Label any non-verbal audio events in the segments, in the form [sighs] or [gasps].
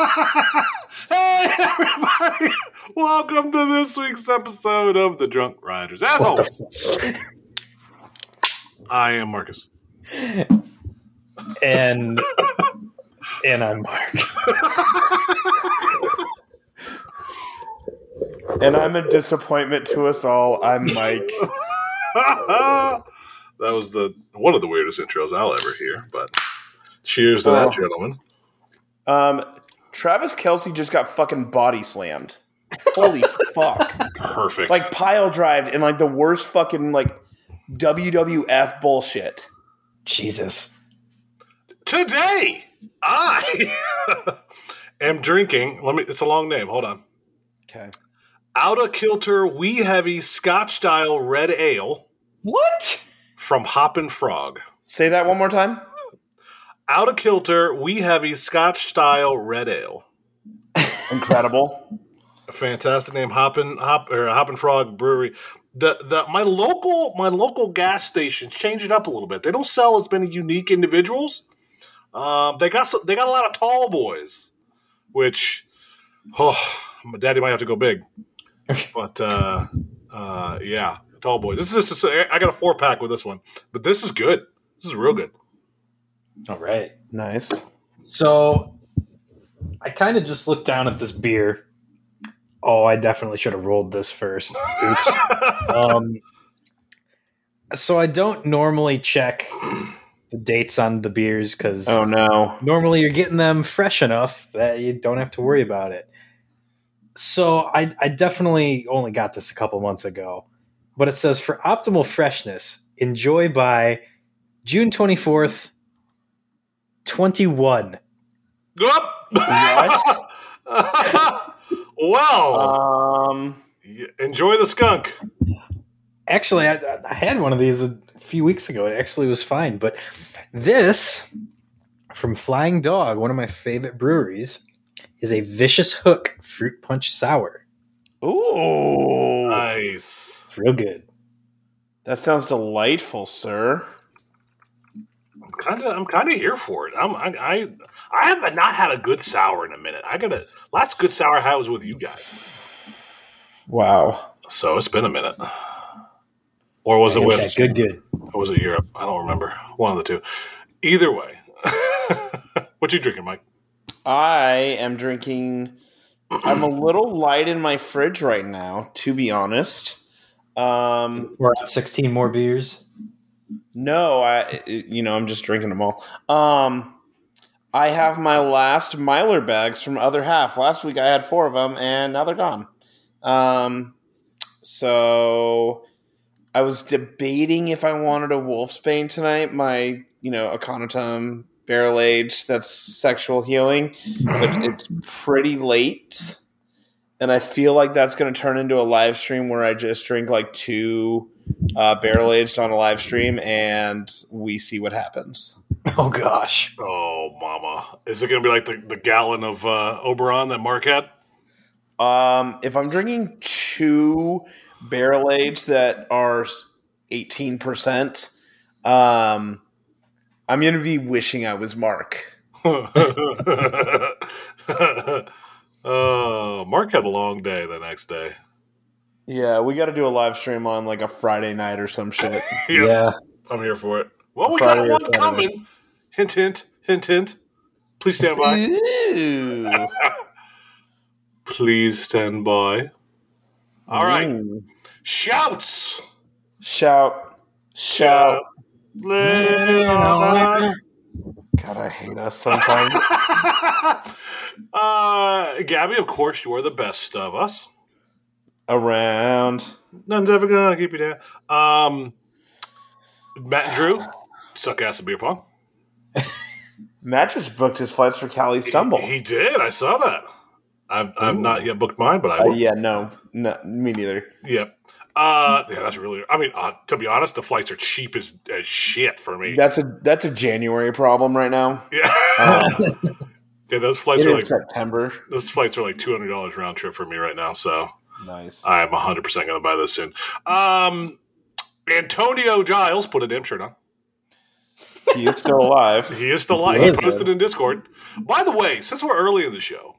[laughs] hey, everybody! Welcome to this week's episode of the Drunk Riders. As always, I am Marcus. and and I'm Mark. And I'm a disappointment to us all. I'm Mike. [laughs] that was the one of the weirdest intros I'll ever hear. But cheers to Oh. that, gentlemen. Um, Travis Kelce just got fucking body slammed. Holy [laughs] fuck! Perfect. Like pile drived in like the worst fucking like WWF bullshit. Jesus. today, I [laughs] am drinking. Let me. It's a long name. Hold on. Okay. Out of kilter, wee heavy Scotch style red ale What? from Hoppin' Frog. Say that one more time. Out of kilter, we have a Scotch style red ale. Incredible. A fantastic name, Hoppin' Hop or Hoppin' Frog Brewery. The the my local my local gas stations change it up a little bit. They don't sell as many unique individuals. Um, they got some, they got a lot of tall boys, which oh, my daddy might have to go big. [laughs] But uh, uh, yeah, tall boys. This is just a, I got a four pack with this one, but this is good. This is real good. All right. nice. So I kind of just looked down at this beer. Oh, I definitely should have rolled this first. Oops. [laughs] um, so I don't normally check the dates on the beers because Oh no. normally you're getting them fresh enough that you don't have to worry about it. So I, I definitely only got this a couple months ago, but it says for optimal freshness, enjoy by June 24th, 21. What? [laughs] well, Um. enjoy the skunk. Actually, I, I had one of these a few weeks ago. It actually was fine, but this from Flying Dog, one of my favorite breweries, is a Vicious Hook Fruit Punch Sour. Ooh. Nice. It's real good. That sounds delightful, sir. I'm kind of I'm kind of here for it. I'm, I I I have not had a good sour in a minute. I got a last good sour I had was with you guys, Wow. so it's been a minute. Or was it with? Good, good. Or was it Europe? I don't remember. One of the two. Either way, [laughs] what you drinking, Mike? I am drinking. I'm a little light in my fridge right now, to be honest. Um, We're at 16 more beers. No, I you know I'm just drinking them all. Um, I have my last Mylar bags from other half. Last week I had four of them, and now they're gone. Um, so I was debating if I wanted a Wolfsbane tonight. My you know Aconitum barrel aged that's sexual healing, but it's pretty late. And I feel like that's going to turn into a live stream where I just drink like two uh, barrel aged on a live stream, and we see what happens. [laughs] Oh, gosh. Oh, mama, is it going to be like the, the gallon of uh, Oberon that Mark had? Um, if I'm drinking two barrel aged that are eighteen percent, um, I'm going to be wishing I was Mark. [laughs] [laughs] oh, Mark had a long day the next day. Yeah, we got to do a live stream on like a Friday night or some shit. [laughs] Yep, Yeah. I'm here for it. Well, we Friday or got one coming. Hint, hint, hint, hint. Please stand by. [laughs] Please stand by. All right. Ooh. Shouts. Shout. Shout. Let it all out. God, I hate us sometimes. [laughs] uh, Gabby, of course, you are the best of us. Around. None's ever gonna keep you down. Um, Matt and Drew, suck ass at beer pong. [laughs] Matt just booked his flights for Cali Stumble. He, he did. I saw that. I've I've not yet booked mine, but I Uh, yeah, no, no, me neither. Yep. Uh, yeah, that's really. I mean, uh, to be honest, the flights are cheap as, as shit for me. That's a that's a January problem right now. yeah. Um, [laughs] yeah, those flights it are like September. those flights are like two hundred dollars round trip for me right now. So Nice. I'm hundred percent going to buy this soon. Um, Antonio Giles put a damn shirt on. he is still alive. He is still alive. He He is. posted in Discord. By the way, since we're early in the show,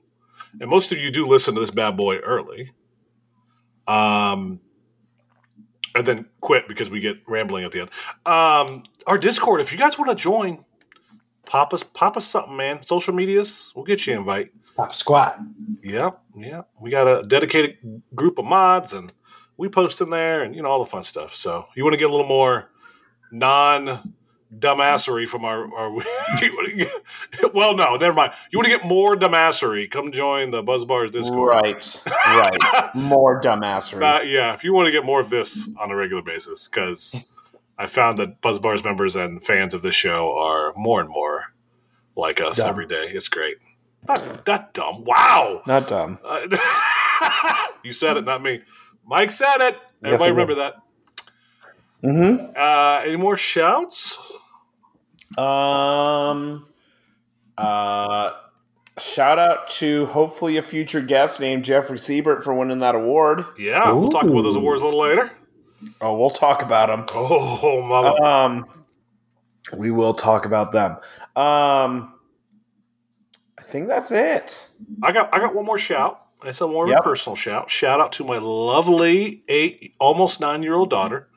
and most of you do listen to this bad boy early, um, and then quit because we get rambling at the end. Um, our Discord, if you guys want to join, pop us, pop us something, man. Social medias, we'll get you an invite. Pop squat. Yeah, yeah. We got a dedicated group of mods, and we post in there, and you know all the fun stuff. So you want to get a little more non dumbassery from our, our [laughs] you wanna get- well, no, never mind. You want to get more dumbassery? Come join the Buzz Bars Discord. Right, right. [laughs] More dumbassery. Uh, yeah, if you want to get more of this on a regular basis, because I found that Buzz Bars members and fans of this show are more and more like us Dumb. every day. It's great. Not, not dumb. Wow. Not dumb. Uh, [laughs] you said it, not me. Mike said it. Everybody I remember that. Mm-hmm. Uh, any more shouts? Um. Uh. Shout out to hopefully a future guest named Jeffrey Siebert for winning that award. Yeah, we'll talk about those awards a little later. Oh, we'll talk about them. Oh, mama. Um, we will talk about them. Um, I think that's it. I got I got one more shout. It's a more of Yep. a personal shout. Shout out to my lovely eight, almost nine year old daughter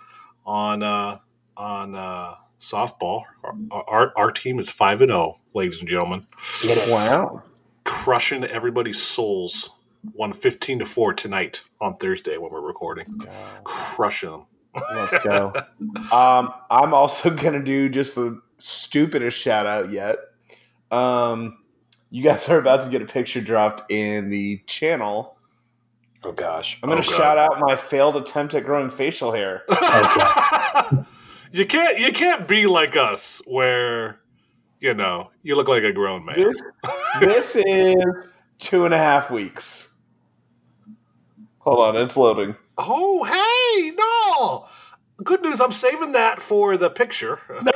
on uh, on uh, softball. Our, our our team is five and zero, ladies and gentlemen, Wow. crushing everybody's souls. Won fifteen to four tonight on Thursday when we're recording. Crushing them. Let's go. um, I'm also [laughs] gonna do just the stupidest shout out yet. Um, you guys are about to get a picture dropped in the channel. Oh gosh. I'm gonna Oh, shout out my failed attempt at growing facial hair. [laughs] you can't you can't be like us where you know you look like a grown man. This this is two and a half weeks. Hold on, it's loading. Oh, hey, no. Good news. I'm saving that for the picture. No! [laughs]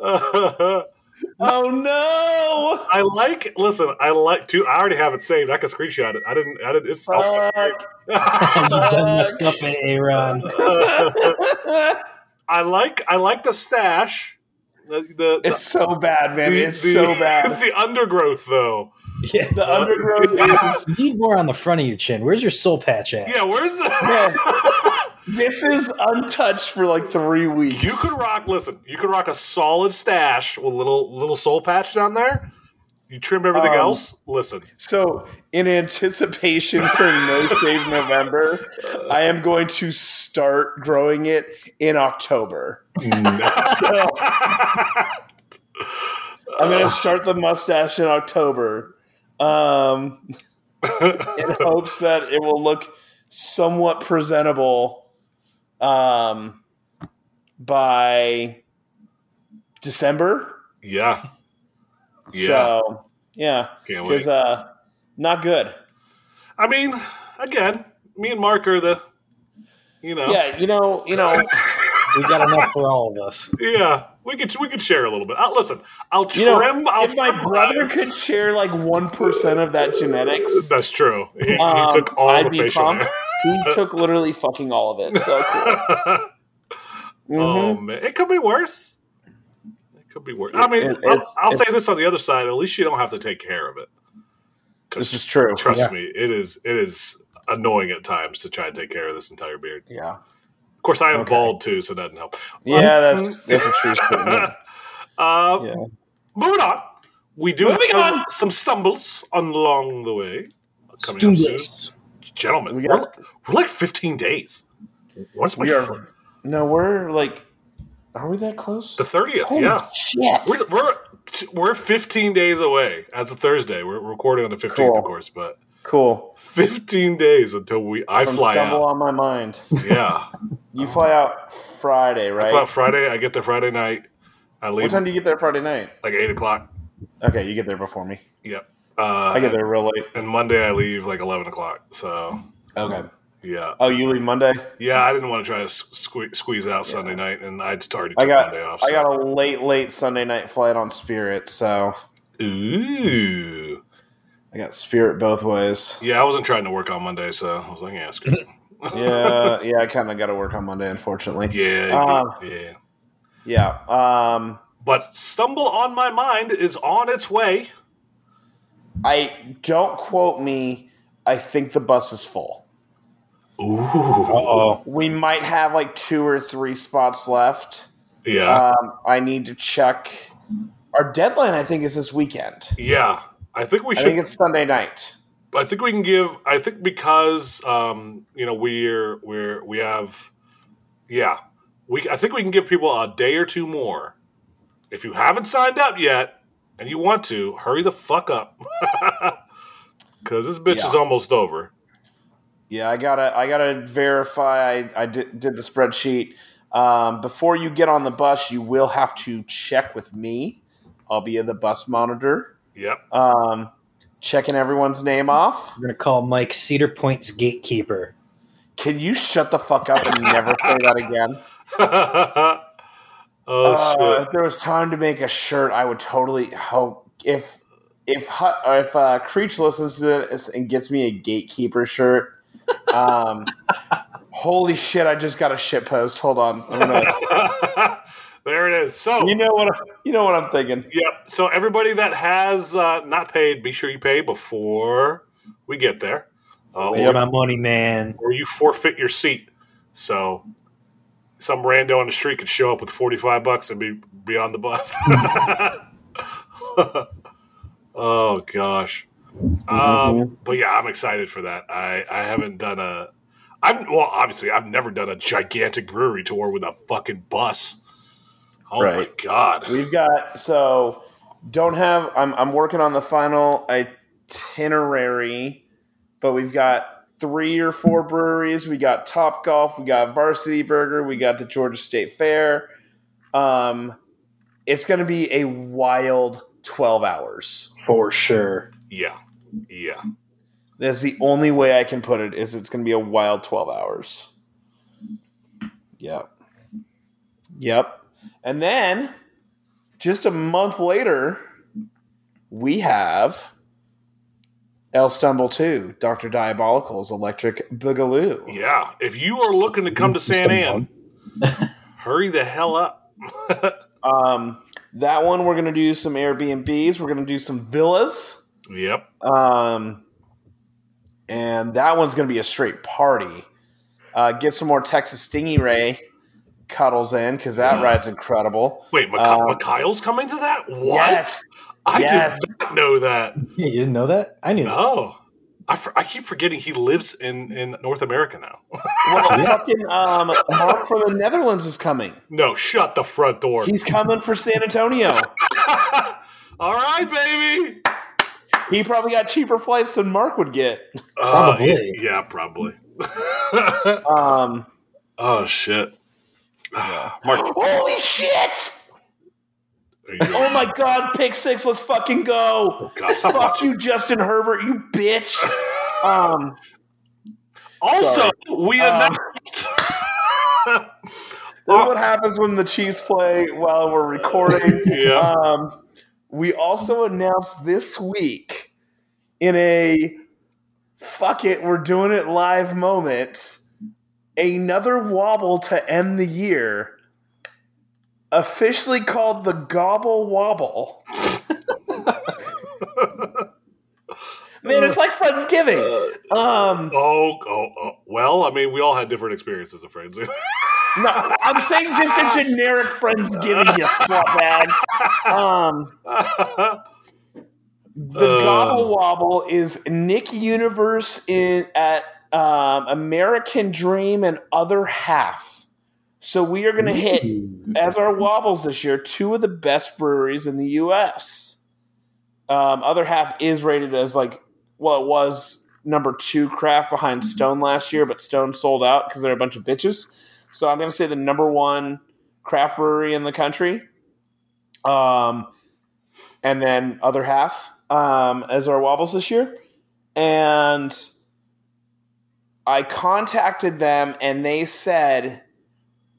I [laughs] [laughs] [laughs] Oh no! I like. Listen, I like to. I already have it saved. I can screenshot it. I didn't. I didn't. It's. Oh, it's you done messed up it, Aaron. I like. I like the stash. The the, it's so bad, man. the- it's the- so bad. [laughs] The undergrowth, though. Yeah. The undergrowth is You need more on the front of your chin. Where's your soul patch at? Yeah. Where's the? [laughs] This is untouched for like three weeks. You could rock. Listen, you could rock a solid stash with a little little soul patch down there. You trim everything Um, else. Listen, So, in anticipation for No [laughs] Shave November, I am going to start growing it in October. So, [laughs] I'm going to start the mustache in October um, [laughs] in hopes that it will look somewhat presentable um, by December. yeah, yeah. So, yeah, Can't wait. uh, not good. I mean, again, me and Mark are the, you know, Yeah, you know, you know, [laughs] We got enough for all of us. yeah. We could we could share a little bit. I'll, listen, I'll you know. trim. I'll if my trim- brother could share like one percent of that genetics, That's true. He, he um, took all I'd the facial hair. he took literally fucking all of it. So cool. [laughs] Oh Mhm. man, it could be worse. It could be worse. I mean, It- I'll, I'll it's- say this on the other side. At least you don't have to take care of it. This is true. Trust Yeah. me, it is it is annoying at times to try and take care of this entire beard. Yeah, course, I am Okay. bald too, so that doesn't help. yeah, that's that's [laughs] a true statement. uh, Yeah. Moving on, we do Moving have on. some stumbles along the way. Coming up soon. Stumbles. Gentlemen, We we're, got- we're like 15 days. What's my are- fr- No, we're like, are we that close? the 30th? Holy yeah. shit! We're, we're we're 15 days away as of Thursday. We're recording on the 15th, Cool. of course, but Cool. 15 days until we I From fly out. on my mind. Yeah, [laughs] You fly out Friday, I right? fly out Friday. I get there Friday night. I leave. what time do you get there Friday night? like eight o'clock. Okay, you get there before me. Yep. Uh, I get there real late. and Monday I leave like 11 o'clock. So Okay. yeah, Oh, you leave Monday? yeah. I didn't want to try to sque- squeeze out Sunday night, and I'd already I got Monday off. I got a late, late Sunday night flight on Spirit, so Ooh. I got Spirit both ways. Yeah, I wasn't trying to work on Monday, so I was like, yeah, screw it. [laughs] yeah, yeah. I kind of got to work on Monday, unfortunately. Yeah, Um, yeah. Yeah. Um, But Stumble on My Mind is on its way. I don't quote me. I think the bus is full. Ooh. oh. We might have like two or three spots left. Yeah. Um, I need to check. Our deadline, I think, is this weekend. yeah. I think we I should think it's Sunday night. I think we can give. I think because um, you know we're we're we have, yeah, we. I think we can give people a day or two more. If you haven't signed up yet and you want to, hurry the fuck up, [laughs] because this bitch Yeah. is almost over. Yeah, I gotta, I gotta verify. I, I did, did the spreadsheet. Um, before you get on the bus, you will have to check with me. I'll be in the bus monitor, Yep. um, checking everyone's name off. We're gonna call Mike Cedar Point's gatekeeper. Can you shut the fuck up and never say that again? [laughs] oh Uh, shit! if there was time to make a shirt, I would totally hope if if if uh, Creech listens to this and gets me a gatekeeper shirt. Um, holy shit! I just got a shit post. Hold on, gonna, [laughs] there it is. So you know what I- you know what I'm thinking. Yep. So everybody that has uh, not paid, be sure you pay before we get there, uh, Where's my money, man? or you forfeit your seat. So some rando on the street could show up with forty five bucks and be be on the bus. [laughs] oh gosh. Um, but yeah, I'm excited for that. I I haven't done a. I've well, obviously, I've never done a gigantic brewery tour with a fucking bus. Oh Right. my god! We've got so don't have. I'm I'm working on the final itinerary, but we've got three or four breweries. We got Top Golf, we got Varsity Burger, we got the Georgia State Fair. Um, it's going to be a wild twelve hours. For sure. Yeah, yeah. That's the only way I can put it. Is it's going to be a wild twelve hours. Yep. Yep. And then, just a month later, we have El Stumble 2, Dr. Diabolical's Electric Boogaloo. Yeah, if you are looking to come to San Ann, hurry the hell up. [laughs] Um, that one, we're going to do some Airbnbs. We're going to do some villas. yep. Um, and that one's going to be a straight party. Uh, get some more Texas Stingray cuddles in because that Yeah. ride's incredible. Wait, Mik- Um, Mikhail's coming to that? What? Yes. I yes. did not know that. Yeah, [laughs] you didn't know that? I knew. that. I, for, I keep forgetting he lives in, in North America now. [laughs] Well, fucking um, Mark from the Netherlands is coming. no, shut the front door. He's coming for San Antonio. [laughs] All right, baby. He probably got cheaper flights than Mark would get. Uh, Probably. yeah, probably. [laughs] Um, oh, shit. [sighs] Mark, holy shit! Oh my god, pick six, let's fucking go! God, Fuck watching. you, Justin Herbert, you bitch! [laughs] Um, Also, Sorry. we Um, announced. [laughs] This what happens when the Chiefs play while we're recording. Yeah. Um, we also announced this week in a fuck it, we're doing it live moment, another wobble to end the year, officially called the Gobble Wobble. [laughs] Man, it's like Friendsgiving. Um, Oh, oh, oh, well, I mean, we all had different experiences of friends. [laughs] no, I'm saying just a generic Friendsgiving, you [laughs] slutbag. Um, The Uh. Gobble Wobble is Nick Universe in at um, American Dream and Other Half. So we are going to hit as our wobbles this year two of the best breweries in the U.S. Um, Other Half is rated as like well, it was number two craft behind Stone last year, but Stone sold out because they're a bunch of bitches. So I'm going to say the number one craft brewery in the country. Um, and then Other Half um, as our wobbles this year. And I contacted them and they said,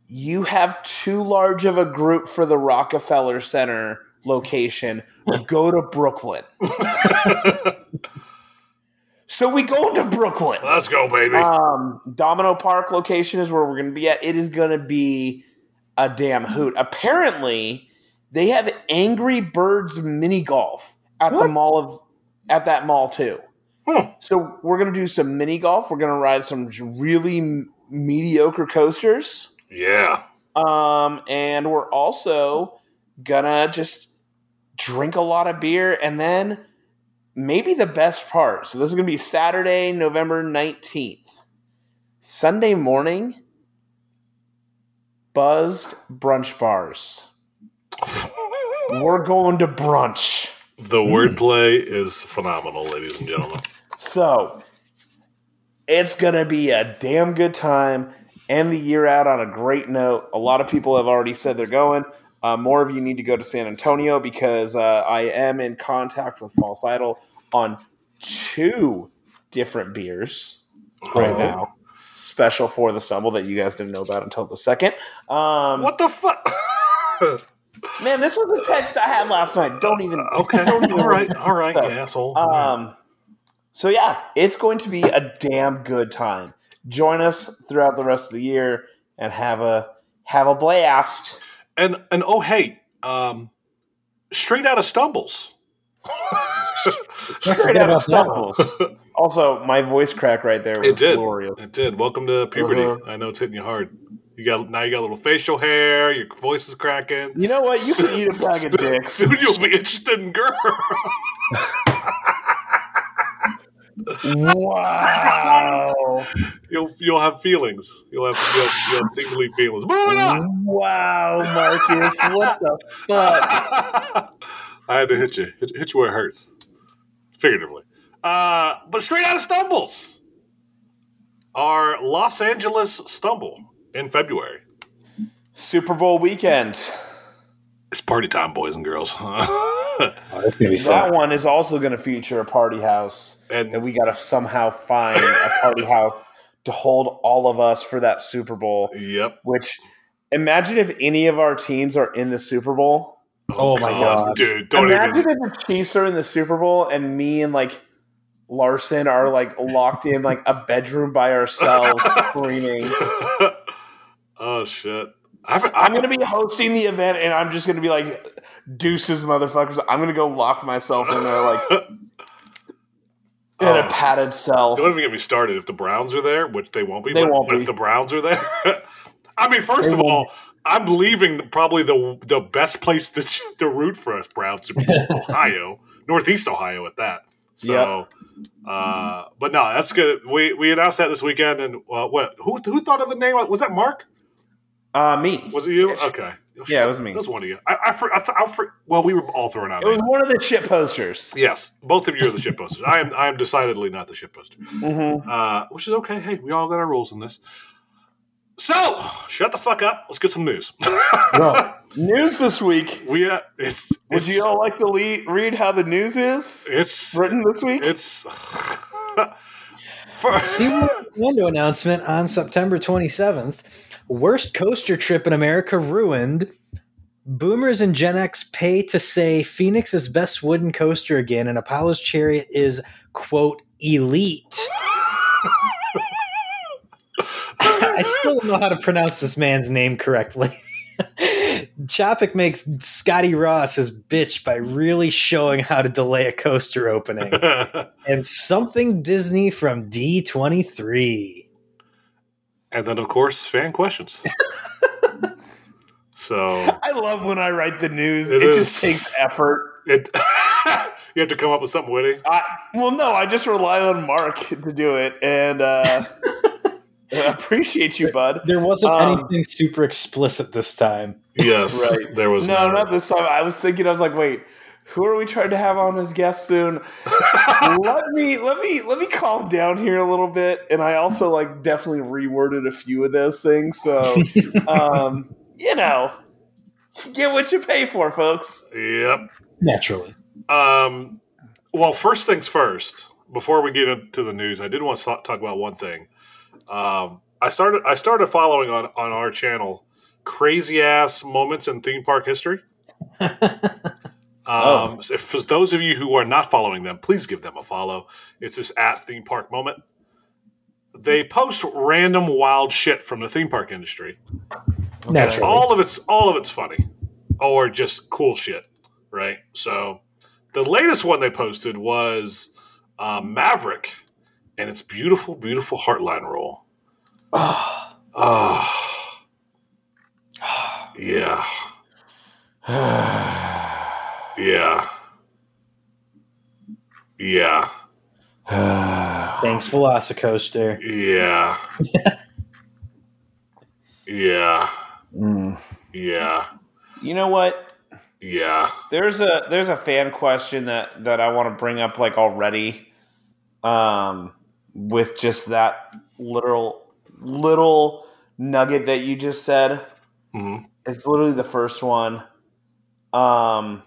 You have too large of a group for the Rockefeller Center location. [laughs] Go to Brooklyn. [laughs] So we go to Brooklyn. Let's go, baby. Um, Domino Park location is where we're going to be at. It is going to be a damn hoot. Apparently, they have Angry Birds mini golf at the mall of at that mall too. Hmm. So we're going to do some mini golf. We're going to ride some really mediocre coasters. yeah. Um, and we're also gonna just drink a lot of beer and then maybe the best part. So this is gonna be Saturday, November 19th. Sunday morning, buzzed brunch bars. [laughs] We're going to brunch. The wordplay is phenomenal, ladies and gentlemen. So it's gonna be a damn good time. End the year out on a great note. A lot of people have already said they're going. Uh, more of you need to go to San Antonio because uh, I am in contact with False Idol on two different beers right Oh. now. Special for the stumble that you guys didn't know about until the second. Um, What the fuck? [laughs] man? This was a text I had last night. Don't even. [laughs] okay. Don't even All right. All right, So, asshole. Um, so yeah, it's going to be a damn good time. Join us throughout the rest of the year and have a have a blast. and and oh hey, um, straight out of stumbles. [laughs] Straight out of stumbles. also, my voice crack right there was It did. glorious. It did. Welcome to puberty. Uh-huh. I know it's hitting you hard. You got now. You got a little facial hair. Your voice is cracking. You know what? You can eat a [laughs] bag of Soon- dicks. Soon you'll be interested in girl. Wow! You'll you'll have feelings. You'll have you'll, you'll have tingly feelings. Moving on. wow, Marcus! What the fuck? [laughs] I had to hit you. Hit, hit you where it hurts, figuratively. Uh, but straight out of stumbles, our Los Angeles stumble in February. Super Bowl weekend. It's party time, boys and girls. [laughs] Oh, be That fun. one is also going to feature a party house. and and we got to somehow find a party [laughs] house to hold all of us for that Super Bowl. yep. Which, imagine if any of our teams are in the Super Bowl. Oh, oh my God. dude! Don't even imagine even. if the Chiefs are in the Super Bowl and me and like Larson are like locked in like a bedroom by ourselves [laughs] screaming. Oh shit! I've, I'm I'm gonna be hosting the event and I'm just gonna be like, deuces, motherfuckers. I'm gonna go lock myself in there like in a Oh. padded cell. Don't even get me started. If the Browns are there, which they won't be, They but, won't but be. if the Browns are there, [laughs] I mean, first They of all, I'm leaving the, probably the the best place to [laughs] to root for us, Browns, to be [laughs] Ohio, Northeast Ohio, at that. So, uh, but no, that's good. We we announced that this weekend, and uh, what? Who who thought of the name? Was that Mark? Uh, me. Was it you? Ish. Okay. Yeah, it was me. It was one of you. I I, for, I, th- I for, well, we were all throwing out. It was one of the shit posters. Yes, both of you are the ship posters. I am. I am decidedly not the ship poster. Mm-hmm. uh, which is okay. Hey, we all got our rules in this. So, shut the fuck up. Let's get some news. [laughs] Well, News this week. we uh, it's Would it's you all like to le- read how the news is it's written this week? it's [laughs] for, SeaWorld Orlando announcement on September 27th. Worst coaster trip in America ruined. Boomers and Gen X pay to say Phoenix's best wooden coaster again, and Apollo's Chariot is, quote, elite. I still don't know how to pronounce this man's name correctly. [laughs] Chapek makes Scotty Ross his bitch by really showing how to delay a coaster opening. [laughs] and something Disney from D23. And then of course fan questions. so I love when I write the news. It It, is- just takes effort. it [laughs] you have to come up with something witty. I, well, no, I just rely on Mark to do it, and uh, [laughs] I appreciate you, bud. There wasn't Um, anything super explicit this time. Yes, Right. there was No, not this time. I was thinking, I was like, wait, who are we trying to have on as guest soon? [laughs] let me, let me, let me calm down here a little bit. And I also like definitely reworded a few of those things. So, [laughs] um, you know, get what you pay for, folks. Yep. Naturally. Um, well, first things first. Before we get into the news, I did want to talk talk about one thing. Um, I started I started following on on our channel crazy ass moments in theme park history. [laughs] Um, so if, for those of you who are not following them, please give them a follow. It's this at theme park moment. They post random wild shit from the theme park industry. Naturally. All of it's all of it's funny, or just cool shit, right? So the latest one they posted was uh, Maverick, and it's beautiful, beautiful Heartline roll. Ah, Ah, yeah, [sighs] [sighs] [sighs] yeah, yeah, [sighs] thanks, Velocicoaster. yeah, yeah, Mm. yeah, You know what? yeah. There's a there's a fan question that that I want to bring up like already, um, with just that literal little nugget that you just said. hmm It's literally the first one. Um,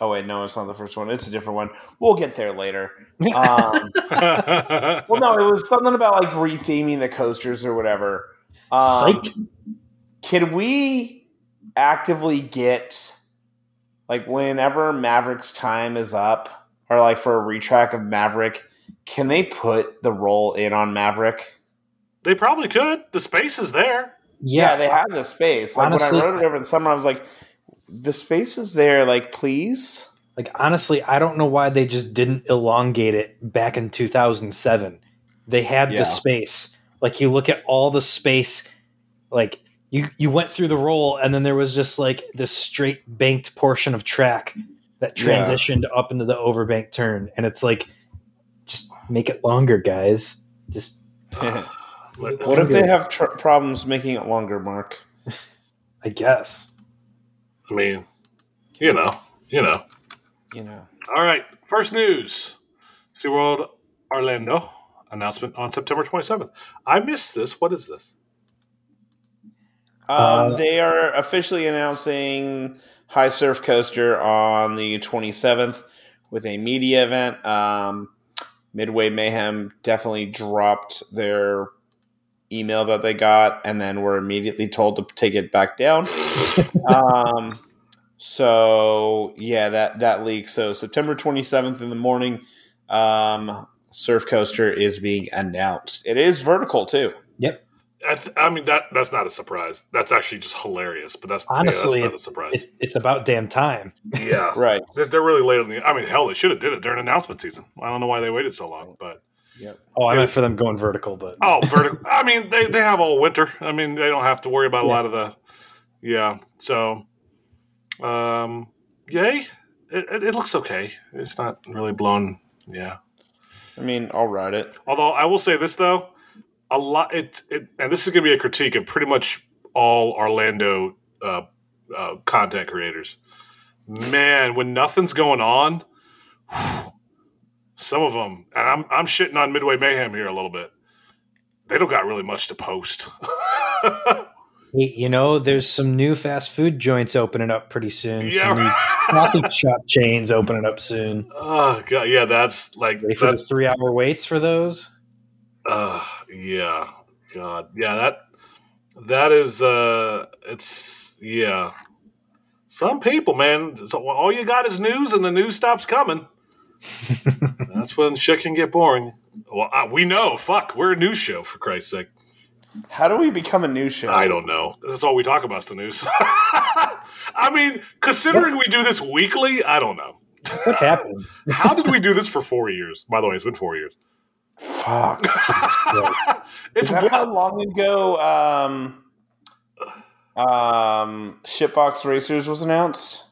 oh wait, no, it's not the first one. It's a different one. We'll get there later. Um, [laughs] well, no, it was something about like retheming the coasters or whatever. Um, Psych. can we actively get like whenever Maverick's time is up, or like for a retrack of Maverick, can they put the roll in on Maverick? they probably could. The space is there. Yeah, Yeah, they have the space. Like Honestly- when I wrote it over the summer, I was like, the space is there. Like, please. Like honestly, I don't know why they just didn't elongate it back in 2007. They had Yeah. the space. Like you look at all the space like you you went through the roll and then there was just like this straight banked portion of track that Yeah. transitioned up into the overbank turn and it's like just make it longer, guys. Just [laughs] what if they have tr- problems making it longer, Mark? [laughs] I guess. I mean, you know, you know. You know. All right, first news: SeaWorld Orlando announcement on September 27th. I missed this. What is this? Um, Uh, they are officially announcing High Surf Coaster on the 27th with a media event. Um, Midway Mayhem definitely dropped their email that they got and then were immediately told to take it back down. [laughs] um, so yeah, that that leak. So September 27th in the morning, um, Surf Coaster is being announced. It is vertical too. Yep. I, th- I mean that that's not a surprise. That's actually just hilarious. But that's Honestly, yeah, that's not a surprise. It, it's about damn time. yeah, [laughs] Right. they're, they're really late on the. I mean, hell, they should have did it during announcement season. I don't know why they waited so long, but Yep. Oh, I Yeah. meant for them going vertical, but oh, vertical. I mean, they they have all winter. I mean, they don't have to worry about a lot of the. Yeah. So, um, yay! It, it, it looks okay. It's not really blown. Yeah. I mean, I'll ride it. Although I will say this though, a lot it, it and this is going to be a critique of pretty much all Orlando uh, uh, content creators. Man, when nothing's going on, whew, some of them, and I'm I'm shitting on Midway Mayhem here a little bit. They don't got really much to post. [laughs] You know, there's some new fast food joints opening up pretty soon. yeah. Some [laughs] coffee shop chains opening up soon. oh god, yeah, that's like Ready that's three hour waits for those? uh yeah. God. Yeah, that that is uh it's yeah. Some people, man, all you got is news and the news stops coming. That's when shit can get boring. Well, uh, we know. Fuck, we're a news show for Christ's sake. How do we become a news show? I don't know. That's all we talk about is the news. [laughs] I mean, considering we do this weekly, I don't know. What happened? [laughs] How did we do this for four years? By the way, it's been four years. Fuck. [laughs] It's Is that how long ago um, um, Shitbox Racers was announced?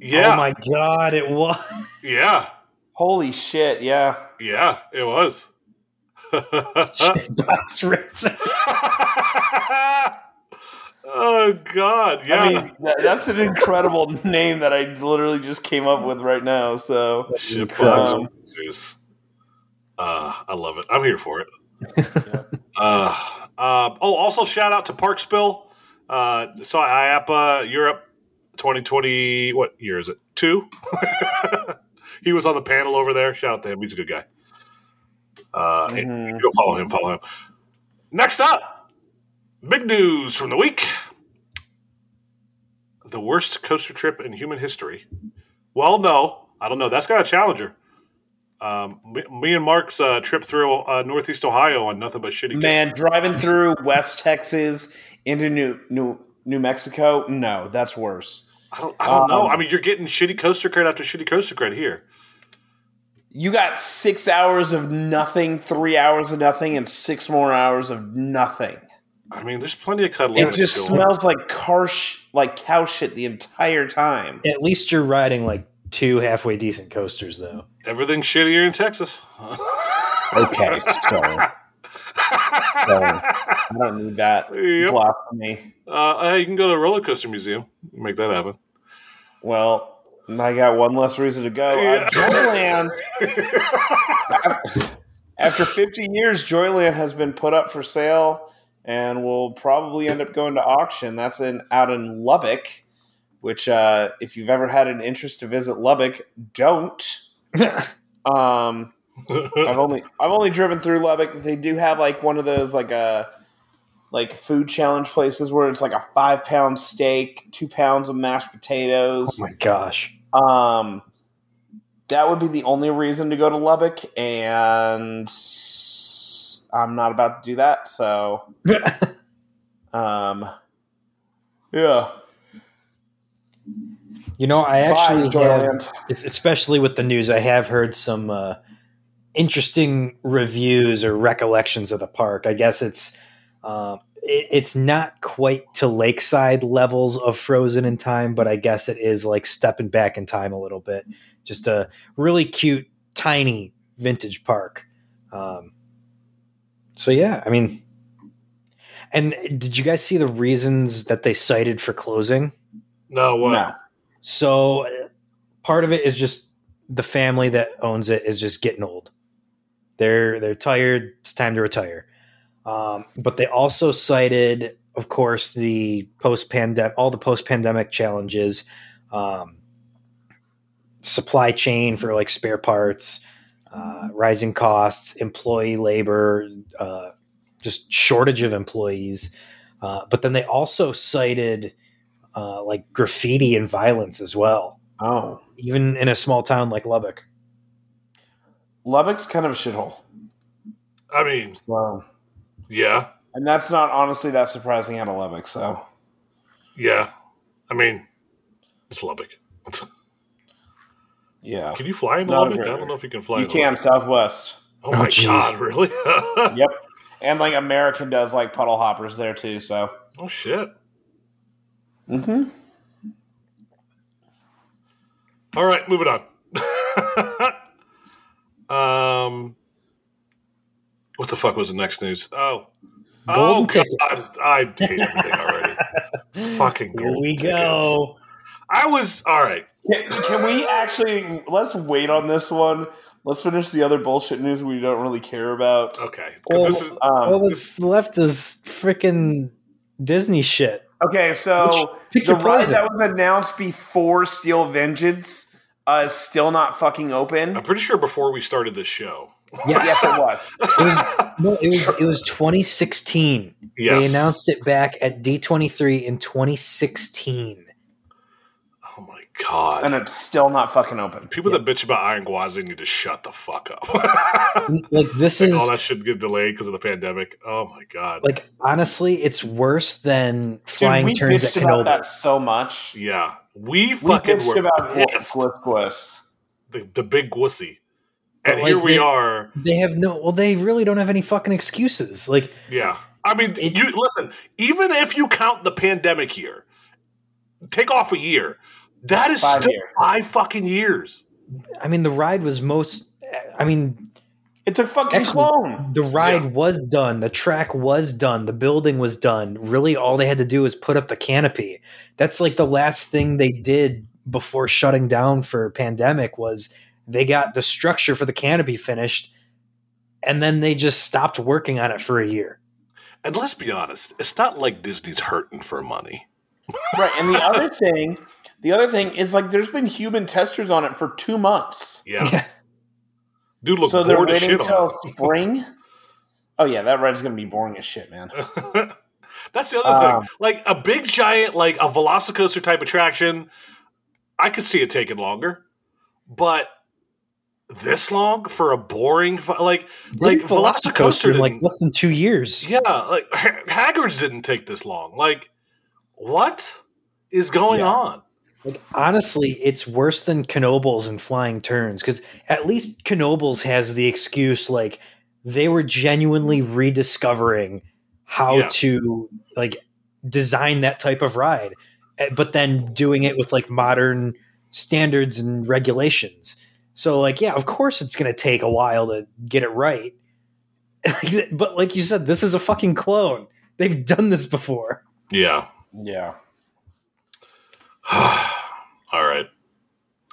yeah, Oh my god, it was. yeah, Holy shit! Yeah. yeah. It was. Box [laughs] racer. oh God! Yeah. I mean, that, that's an incredible name that I literally just came up with right now. So, Shitbox Um, Racers. Uh, I love it. I'm here for it. [laughs] uh, uh, oh, also shout out to Parkspill. Uh, saw IAAPA Europe 2020. What year is it? Two. [laughs] he was on the panel over there. Shout out to him. He's a good guy. Uh, Mhm. Go follow him. Follow him. Next up, big news from the week: the worst coaster trip in human history Well, no, I don't know. That's got a challenger. Um, me, me and Mark's uh, trip through uh, Northeast Ohio on nothing but shitty. Man, driving through West Texas into New New New Mexico, no, that's worse. I don't. I don't Um, know. I mean, you're getting shitty coaster credit after shitty coaster credit here. You got six hours of nothing, three hours of nothing, and six more hours of nothing. I mean, there's plenty of cuddling. It just smells like car sh- like cow shit the entire time. At least you're riding like two halfway decent coasters, though. Everything's shittier in Texas. Okay, so, [laughs] so I don't need that Yep. blasphemy. Uh, you can go to the roller coaster museum. Make that happen. Well, I got one less reason to go. Uh, Joyland. [laughs] After 50 years, Joyland has been put up for sale and will probably end up going to auction. That's in out in Lubbock, which, uh, if you've ever had an interest to visit Lubbock, don't. [laughs] Um, I've only I've only driven through Lubbock. They do have like one of those like uh like food challenge places where it's like a five pound steak, two pounds of mashed potatoes. Oh my gosh. Um, that would be the only reason to go to Lubbock, and I'm not about to do that. So, [laughs] um, yeah, You know, I actually especially with the news, I have heard some uh, interesting reviews or recollections of the park. I guess it's um, it, it's not quite to lakeside levels of frozen in time, but I guess it is like stepping back in time a little bit. Just a really cute, tiny vintage park. Um, so yeah, I mean, and did you guys see the reasons that they cited for closing? No, what? no, So uh, part of it is just the family that owns it is just getting old. They're they're tired. It's time to retire. Um, but they also cited, of course, the post pandemic, all the post pandemic challenges, um, supply chain for like spare parts, uh, rising costs, employee labor, uh, just shortage of employees. Uh, but then they also cited uh, like graffiti and violence as well, oh, even in a small town like Lubbock. Lubbock's kind of a shithole. I mean, Wow, yeah, and that's not honestly that surprising out of Lubbock. So, yeah. I mean, it's Lubbock. [laughs] yeah, Can you fly in Not a Lubbock? great- I don't know if you can fly. In Low. You in can Lubbock. Southwest. Oh my Oh, god, [laughs] really? [laughs] Yep, and like American does like puddle hoppers there too. So, oh shit. mm-hmm. All right, moving on. Um, what the fuck was the next news? Oh, oh Golden god, ticket. I hate everything already. [laughs] Fucking golden Here we tickets. go. I was all right. Can, can we actually let's wait on this one? Let's finish the other bullshit news we don't really care about. Okay, 'cause this is Um, All that's left is freaking Disney shit. okay, so Pick the your ride that was announced before Steel Vengeance uh, is still not fucking open. I'm pretty sure before we started this show. yes, it was. [laughs] It was, no, it was it was 2016. Yes. They announced it back at D23 in 2016. Oh my god. and it's still not fucking open. People that bitch about Iron Gwazi need to shut the fuck up. [laughs] Like this like, is all that shit get delayed because of the pandemic. Oh my god. like honestly, it's worse than Dude, flying we turns at bitched about Knoebels. that so much. yeah, we We fucking bitched were about pissed. Gliss Gliss. The, the big wussy, and like, here we they- are. They have no. Well, they really don't have any fucking excuses. Like Yeah, I mean, you listen. Even if you count the pandemic year, take off a year. That is Five still years. five fucking years. I mean, the ride was most. I mean, It's a fucking Actually- clone. the ride Yeah. was done. The track was done. The building was done. Really, all they had to do was put up the canopy. That's like the last thing they did before shutting down for pandemic was they got the structure for the canopy finished, and then they just stopped working on it for a year. And let's be honest, it's not like Disney's hurting for money. Right, and the other thing, the other thing is like there's been human testers on it for two months. Yeah, dude, look so they're bored as waiting shit till on spring. Oh yeah, that ride's gonna be boring as shit, man. [laughs] That's the other Um, thing. Like a big giant, like a Velocicoaster type attraction, I could see it taking longer. but this long for a boring like like Didn't Velocicoaster in like less than two years. yeah, like Ha- Hagrid's didn't take this long. Like, what is going Yeah. on? Like honestly, it's worse than Knoebels and Flying Turns because at least Knoebels has the excuse like they were genuinely rediscovering how Yes. to like design that type of ride, eh, but then doing it with like modern standards and regulations. So like, yeah, of course it's going to take a while to get it right. [laughs] but like you said, this is a fucking clone. They've done this before. Yeah. Yeah. [sighs] All right.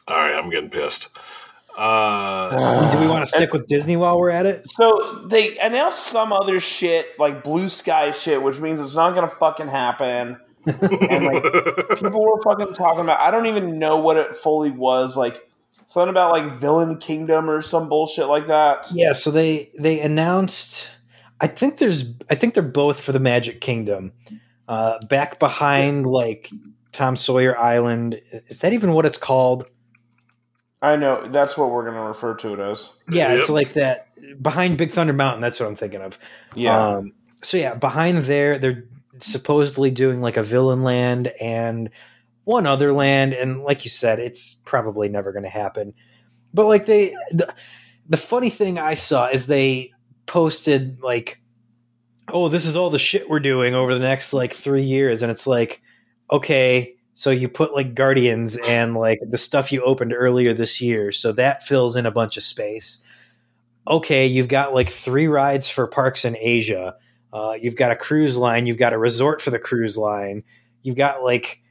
All right. I'm getting pissed. Uh, Do we want to stick with Disney while we're at it? So they announced some other shit, like blue sky shit, which means it's not gonna fucking happen. [laughs] And like people were fucking talking about I don't even know what it fully was, like something about like Villain Kingdom or some bullshit like that. Yeah, so they they announced. I think there's. I think they're both for the Magic Kingdom. Uh, back behind like Tom Sawyer Island. Is that even what it's called? I know that's what we're gonna refer to it as. Yeah, it's like that behind Big Thunder Mountain. That's what I'm thinking of. Yeah. Um, so yeah, behind there, they're supposedly doing like a villain land and one other land, and like you said, it's probably never going to happen. But like they, the, the funny thing I saw is they posted like, "Oh, this is all the shit we're doing over the next like three years," and it's like, okay. So you put like Guardians and like the stuff you opened earlier this year, so that fills in a bunch of space okay, you've got like three rides for parks in Asia. Uh, you've got a cruise line. You've got a resort for the cruise line. You've got like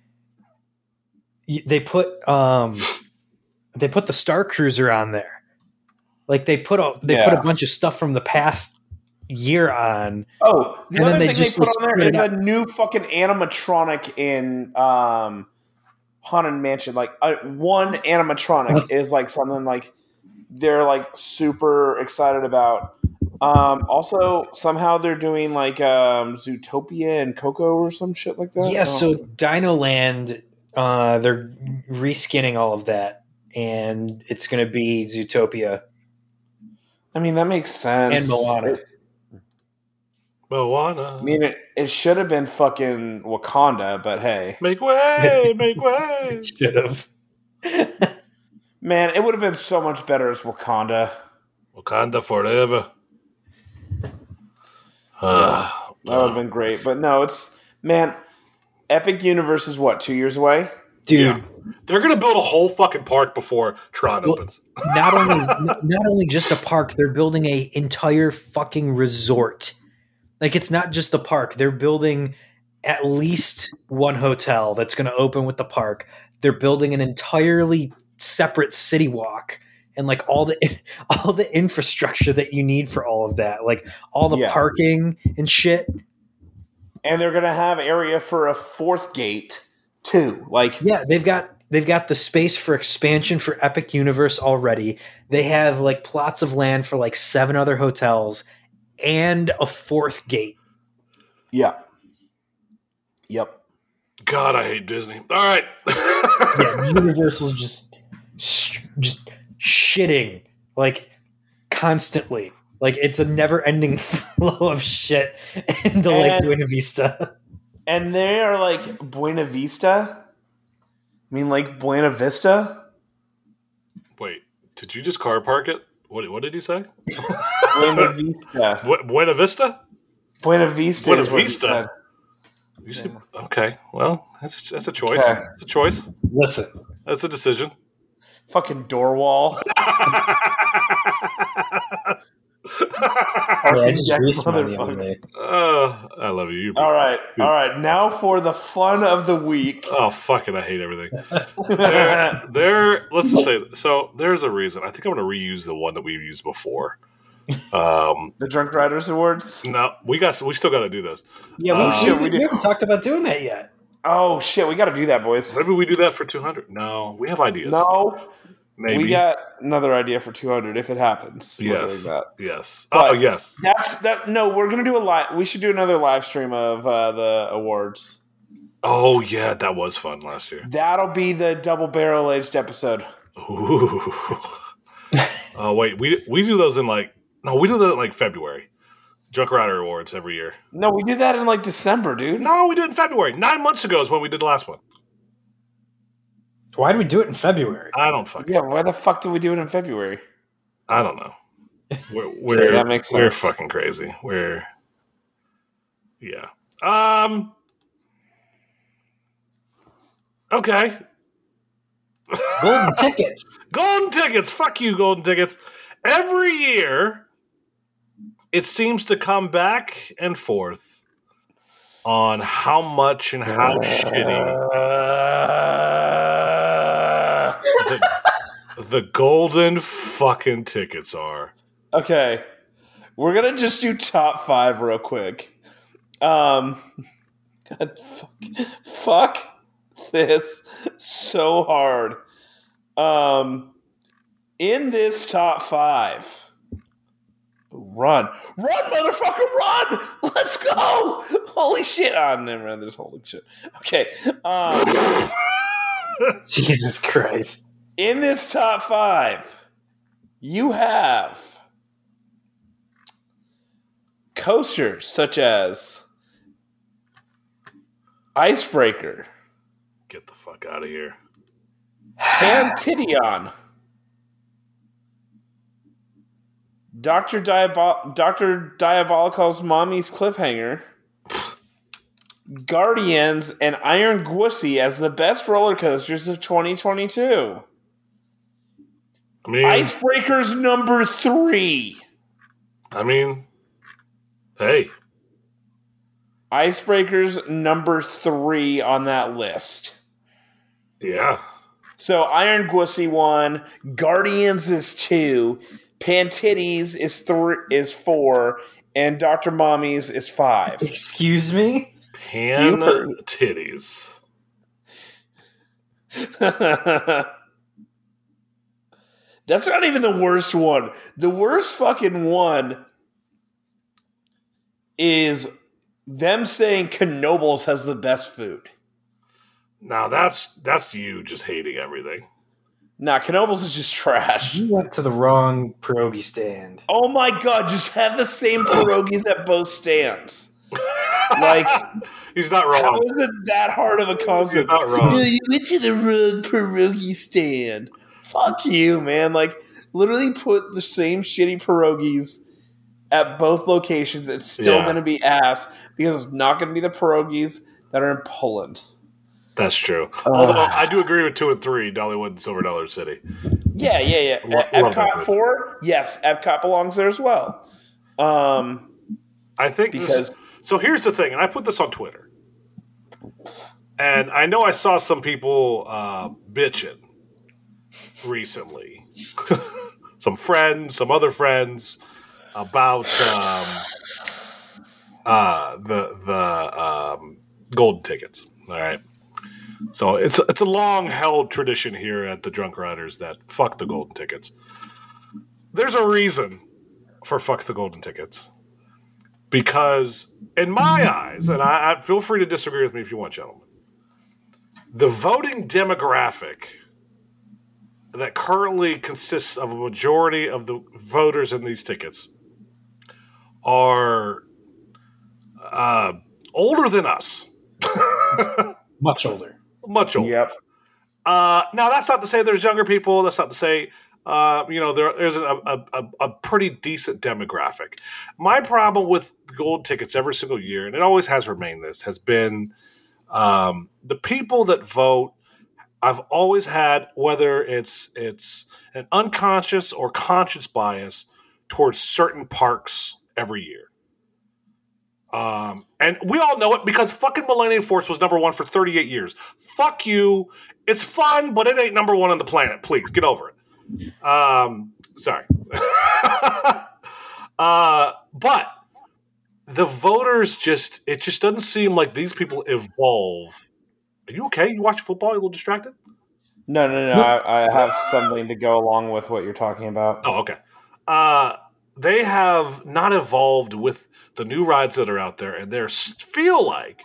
they put um they put the Star Cruiser on there. Like they put a they put a bunch of stuff from the past year on. Oh, the And then other they thing just, they put on there spread a new fucking animatronic in um, Haunted Mansion. Like uh, one animatronic is like something like they're like super excited about. Um, also, somehow they're doing like um, Zootopia and Coco or some shit like that. Yeah, Oh. so Dino Land, uh, they're reskinning all of that, and it's going to be Zootopia I mean that makes sense. and Moana. It- Moana. I mean, it, it should have been fucking Wakanda, but hey, Make way, make way. [laughs] Should have. [laughs] man, it would have been so much better as Wakanda. Wakanda forever. [sighs] Uh, That would have been great. But no, it's man, Epic Universe is what, two years away? Dude, Yeah. They're gonna build a whole fucking park before Tron Well- opens. not only [laughs] not only just a park, they're building a entire fucking resort. Like it's not just the park; they're building at least one hotel that's going to open with the park. They're building an entirely separate city walk and like all the [laughs] all the infrastructure that you need for all of that, like all the Yeah. parking and shit. And they're gonna have area for a fourth gate too. Like Yeah, they've got they've got the space for expansion for Epic Universe already. They have like plots of land for like seven other hotels and a fourth gate. Yeah. Yep. God, I hate Disney. All right. [laughs] Yeah, Universal's just sh- just shitting like constantly. Like it's a never-ending [laughs] flow of shit into Lake And- Buena Vista. And they are like Buena Vista. I mean like Buena Vista? Wait, did you just car park it? What, what did he say? Buena Vista. [laughs] Bu- Buena Vista? Buena Vista Buena is what he Vista. said. You said, okay, well, that's that's a choice. Okay. That's a choice. Listen, That's a decision. Fucking door wall. [laughs] [laughs] yeah, I just Jack greased mine the motherfucker. other day. Uh, I love you. You're- All right, all right. Now for the fun of the week. Oh fuck it! I hate everything. There, there. Let's just say so. There's a reason. I think I'm going to reuse the one that we've used before. Um, the Drunk Riders Awards. no, we got. We still got to do those. Yeah, we, Uh, we- we we haven't talked about doing that yet. Oh shit, we got to do that, boys. Maybe we do that for 200. No, we have ideas. No, maybe. we got another idea for 200 if it happens. Yes. that? Yes. But- oh yes. That's that. No, we're gonna do a live. We should do another live stream of uh, the awards. Oh yeah, that was fun last year. That'll be the double barrel aged episode. Ooh. [laughs] Oh wait, we we do those in like no, we do that in like February. Drunk Rider Awards every year. No, we did that in like December, dude. No, we did it in February. Nine months ago is when we did the last one. Why did we do it in February? I don't fucking. Yeah, why the fuck did we do it in February? I don't know. We're, [laughs] we're that makes we're fucking crazy. We're yeah. Um. Okay. [laughs] Golden tickets. Golden tickets. Fuck you, golden tickets. Every year, it seems to come back and forth on how much and how shitty the, the golden fucking tickets are. Okay, we're gonna just do top five real quick. Um, God, fuck, fuck this so hard. Um, in this top five, run, run, motherfucker, run! Let's go! Holy shit! Ah, never mind. There's holy shit. Okay. Um, [laughs] Jesus Christ. In this top five, you have coasters such as Icebreaker, Get the fuck out of here. Pantidion, Doctor Diabol- Doctor Diabolical's Mommy's Cliffhanger, Guardians, and Iron Gwussy as the best roller coasters of 2022. I mean, Icebreaker's number three. I mean, hey, Icebreaker's number three on that list. yeah. So Iron Gwussy one, Guardians is two, Pantitties is three is four, and Doctor Mommy's is five. [laughs] Excuse me? Pan titties. [laughs] That's not even the worst one. The worst fucking one is them saying Knoebels has the best food. Now that's that's you just hating everything. Nah, Knoebels is just trash. You went to the wrong pierogi stand. Oh my god, just have the same pierogies at both stands. Like, [laughs] He's not wrong. is it that hard of a He's concept? not wrong. you went to the wrong pierogi stand. Fuck you, man. Like, literally put the same shitty pierogies at both locations. It's still Yeah. going to be ass because it's not going to be the pierogies that are in Poland. That's true. Although I do agree with two and three, Dollywood and Silver Dollar City. Yeah, yeah, yeah. Lo- Epcot 4, yes, Epcot belongs there as well. Um, I think because this, so. Here's the thing, and I put this on Twitter, and I know I saw some people uh, bitching recently, [laughs] some friends, some other friends, about um, uh, the the um, golden tickets. All right. So it's it's a long held tradition here at the Drunk Riders that fuck the golden tickets. There's a reason for fuck the golden tickets because in my eyes, and I, I feel free to disagree with me if you want, gentlemen, the voting demographic that currently consists of a majority of the voters in these tickets are uh, older than us, [laughs] Much older. much older. yep. Uh, now that's not to say there's younger people. That's not to say uh, you know there, there's a, a, a, a pretty decent demographic. My problem with gold tickets every single year, and it always has remained this, has been um, the people that vote. I've always had whether it's it's an unconscious or conscious bias towards certain parks every year. Um, and we all know it because fucking Millennium Force was number one for 38 years. Fuck you. It's fun, but it ain't number one on the planet. Please get over it. Um, sorry. [laughs] uh, but the voters just, it just doesn't seem like these people evolve. Are you okay? You watch football? You a little distracted? No, no, no. I, I have something to go along with what you're talking about. Oh, okay. Uh, they have not evolved with the new rides that are out there, and they feel like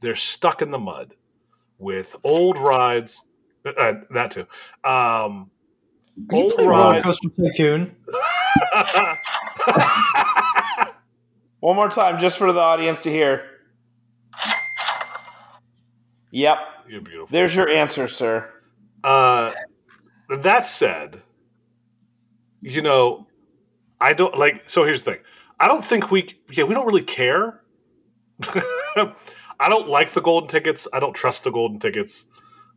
they're stuck in the mud with old rides. Uh, that too. Um, Are you Old playing Roller ride. Coaster Tycoon? [laughs] One more time, just for the audience to hear. Yep, You're beautiful. there's your answer, sir. Uh, that said, you know, I don't like. So here's the thing. I don't think we. Yeah, we don't really care. [laughs] I don't like the golden tickets. I don't trust the golden tickets.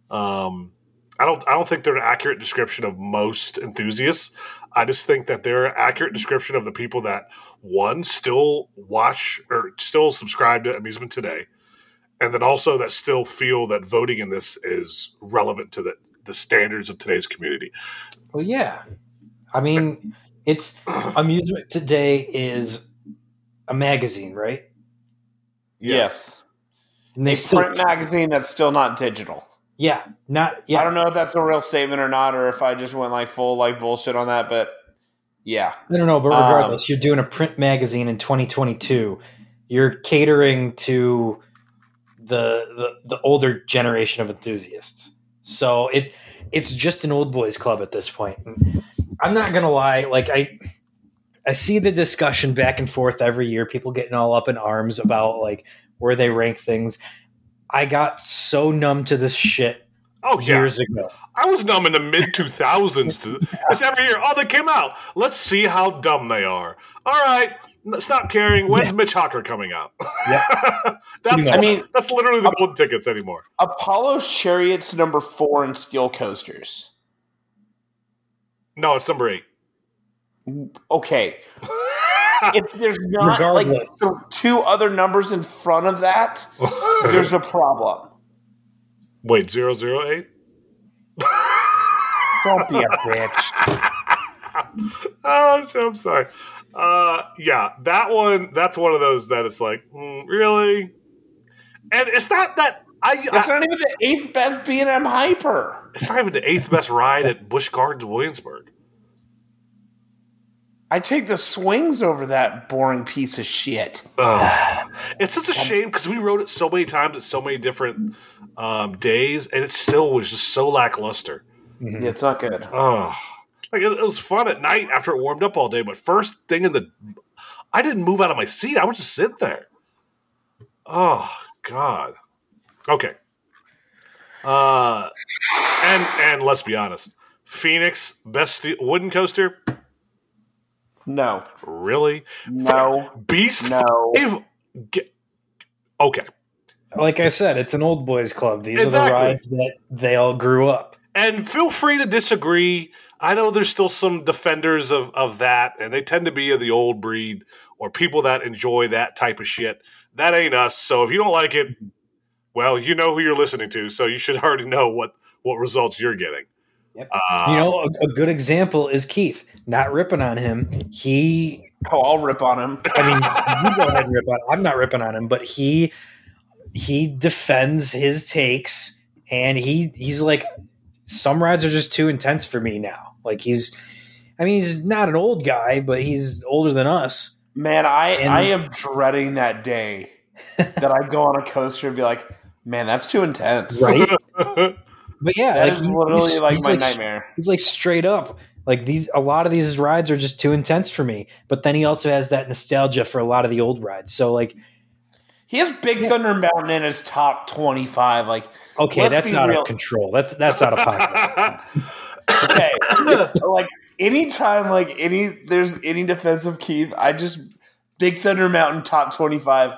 Um, I don't. I don't think they're an accurate description of most enthusiasts. I just think that they're an accurate description of the people that one still watch or still subscribe to amusement today, and then also that still feel that voting in this is relevant to the the standards of today's community. Well, yeah. I mean, it's [clears throat] amusement today is a magazine, right? Yes. And they A still, print magazine that's still not digital. yeah, not yeah. I don't know if that's a real statement or not, or if I just went like full like bullshit on that, but yeah. I don't know, but Um, regardless, you're doing a print magazine in 2022. You're catering to the, the the older generation of enthusiasts. So it it's just an old boys club at this point. And I'm not gonna lie, like I I see the discussion back and forth every year, people getting all up in arms about like where they rank things. I got so numb to this shit Oh yeah, years ago. I was numb in the mid two thousands. to This every year. Oh, they came out. Let's see how dumb they are. All right, stop caring. When's Mitch Hawker coming out? Yeah, [laughs] that's I mean- that's literally the golden tickets anymore. Apollo's Chariots number four in steel coasters. No, it's number eight. Okay. [laughs] if there's not Regardless. like two other numbers in front of that, [laughs] there's a problem. Wait, zero zero eight. Don't be a bitch. [laughs] oh, I'm sorry. Uh, yeah, that one. That's one of those that it's like, mm, really, and it's not that I. It's I not even the eighth best B and M hyper. it's not even the eighth best ride at Busch Gardens, Williamsburg. I take the swings over that boring piece of shit. Ugh. it's such a shame because we rode it so many times at so many different um, days, and it still was just so lackluster. Yeah, it's not good. Oh, like it, it was fun at night after it warmed up all day, but first thing in the, I didn't move out of my seat. I would just sit there. Oh God. Okay. Uh, and and let's be honest, Phoenix best steel, wooden coaster. No, Really? no, Beast no. Five? Get- okay. Like I said, it's an old boys club. These are the rides that they all grew up. And feel free to disagree. I know there's still some defenders of, of that, and they tend to be of the old breed or people that enjoy that type of shit. That ain't us. So if you don't like it, well, you know who you're listening to, so you should [laughs] already know what, what results you're getting. Yep. Uh, You know, a, a good example is Keith. Not ripping on him. He, Oh, I'll rip on him. I mean, you go ahead and rip on. I'm not ripping on him, but he he defends his takes, and he he's like, some rides are just too intense for me now. Like he's, I mean, he's not an old guy, but he's older than us. Man, I And- I am dreading that day [laughs] that I go on a coaster and be like, man, that's too intense. Right? [laughs] But yeah, That like is literally he's- like he's my like nightmare. He's like straight up. Like these, a lot of these rides are just too intense for me. But then he also has that nostalgia for a lot of the old rides. So like, He has Big Thunder Mountain in his top twenty five. Like, okay, that's out real. of control. That's that's out of pocket. [laughs] okay, [laughs] like anytime, like any there's any defense of Keith, I just Big Thunder Mountain top twenty five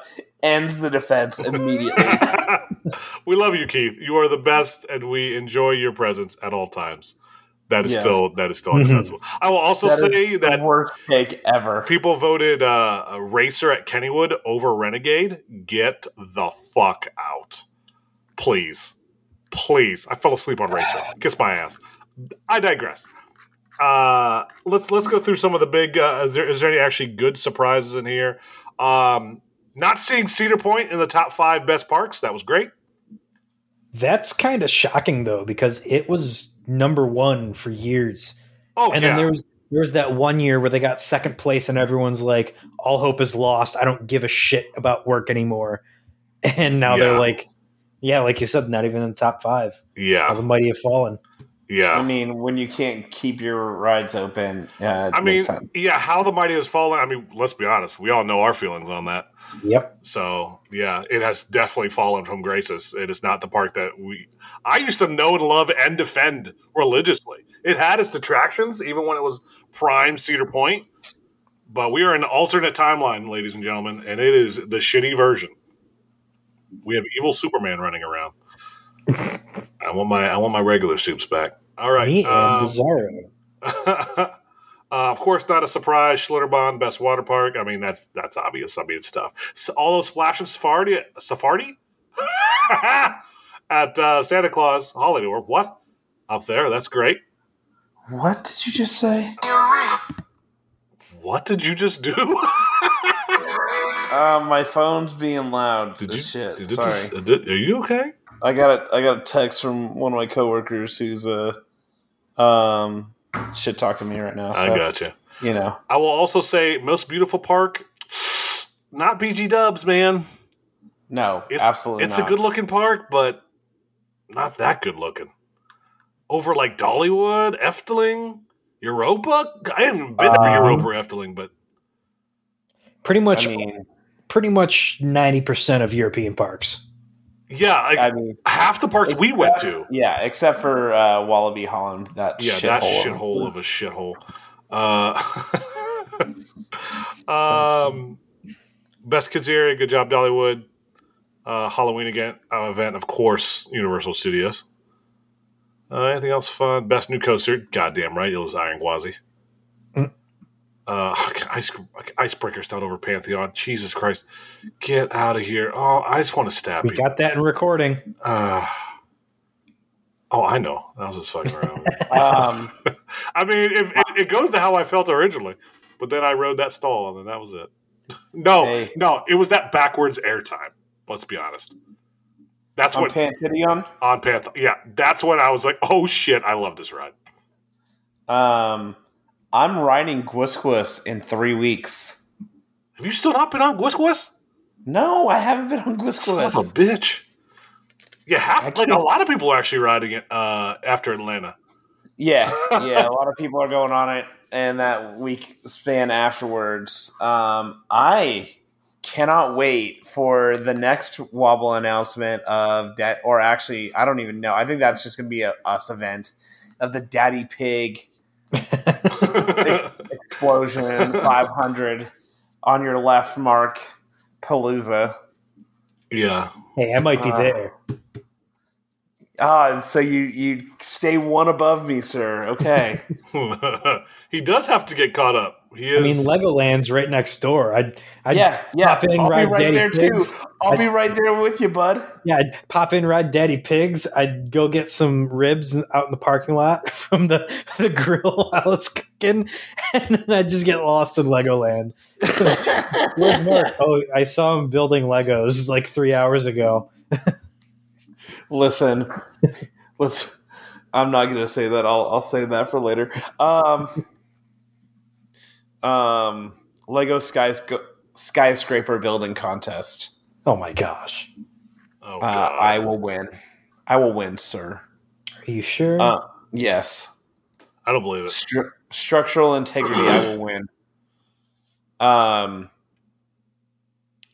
ends the defense immediately. [laughs] we love you, Keith. You are the best, and we enjoy your presence at all times. That is Yes. still that is still Mhm. undefensible. I will also That is say that the worst take ever. people voted uh, a racer at Kennywood over Renegade. Get the fuck out, please, please. I fell asleep on racer. Kiss my ass. I digress. Uh, let's let's go through some of the big. Uh, is there is there any actually good surprises in here? Um, not seeing Cedar Point in the top five best parks. That was great. That's kind of shocking though, because it was number one for years. Oh and yeah. then there was there was that one year where they got second place, and everyone's like, "All hope is lost. I don't give a shit about work anymore." [laughs] And now Yeah. they're like, "Yeah, like you said, not even in the top five. yeah. How the mighty have fallen." Yeah. I mean, when you can't keep your rides open, uh, I mean, sense. yeah, how the mighty has fallen. I mean, let's be honest. We all know our feelings on that. Yep. So yeah, it has definitely fallen from graces. It is not the park that we I used to know and love and defend religiously. It had its detractions, even when it was prime Cedar Point. But we are in an alternate timeline, ladies and gentlemen, and it is the shitty version. We have evil Superman running around. I want my I want my regular soups back. All right. Me and um, Bizarro. [laughs] uh, of course, not a surprise. Schlitterbahn, best water park. I mean, that's that's obvious. I mean, it's stuff. So all those Splashin' Safari, Safari [laughs] at uh, Santa Claus Holiday World. What up there? That's great. What did you just say? What did you just do? [laughs] Uh, my phone's being loud. did you? Shit. Did it Sorry. just, did, are you okay? I got a I got a text from one of my coworkers who's uh um shit talking me right now. So, I got you. you know. I will also say most beautiful park. Not BG Dubs, man. No, It's absolutely it's not. a good looking park, but not that good looking. Over like Dollywood, Efteling, Europa. I haven't even been to Um, Europa or Efteling, but Pretty much, I mean, pretty much ninety percent of European parks. Yeah, like I mean, half the parks we went to. yeah, except for uh, Walibi Holland, that Yeah, shithole. that shithole of a shithole. Uh, [laughs] um, best kids area. Good job, Dollywood. Uh, Halloween again uh, event, of course, Universal Studios. Uh, anything else fun? Best new coaster. Goddamn right, it was Iron Gwazi. Uh, [laughs] ice icebreakers down over Pantheon. Jesus Christ, get out of here! Oh, I just want to stab We you. got that in recording. Uh, oh, I know. That was just fucking around. [laughs] Um, [laughs] I mean, if it, it goes to how I felt originally, but then I rode that stall and then that was it. No, Hey. no, it was that backwards airtime. Let's be honest. That's on what Pantheon, on Pantheon. Yeah, that's when I was like, oh shit, I love this ride. um, I'm riding Gwisquis in three weeks. Have you still not been on Gwisquis? No, I haven't been on Son of a bitch. Yeah, half like a lot of people are actually riding it uh, after Atlanta. Yeah, [laughs] yeah, a lot of people are going on it, and that week span afterwards. Um, I cannot wait for the next wobble announcement of that, or actually, I don't even know. I think that's just going to be a us event of the Daddy Pig Explosion 500 on your left, Mark Palooza. yeah, Hey, I might be Uh, there. Ah, and so you you stay one above me, sir. Okay. [laughs] he does have to get caught up. He is. I mean, Legoland's right next door. I'd, I'd yeah, yeah. pop in, I'll ride be right Daddy there Pigs. too. I'll be right there with you, bud. Yeah, I'd pop in, ride Daddy Pigs. I'd go get some ribs out in the parking lot [laughs] from the, the grill [laughs] while it's cooking, [laughs] and then I'd just get lost in Legoland. Where's Mark? Oh, I saw him building Legos like three hours ago. Listen, let's. I'm not going to say that. I'll I'll say that for later. Um, um, Lego skysc- skyscraper building contest. Oh my gosh, oh, Uh, I will win. I will win, sir. are you sure? Uh, yes. I don't believe it. Stru- structural integrity. I will win. Um.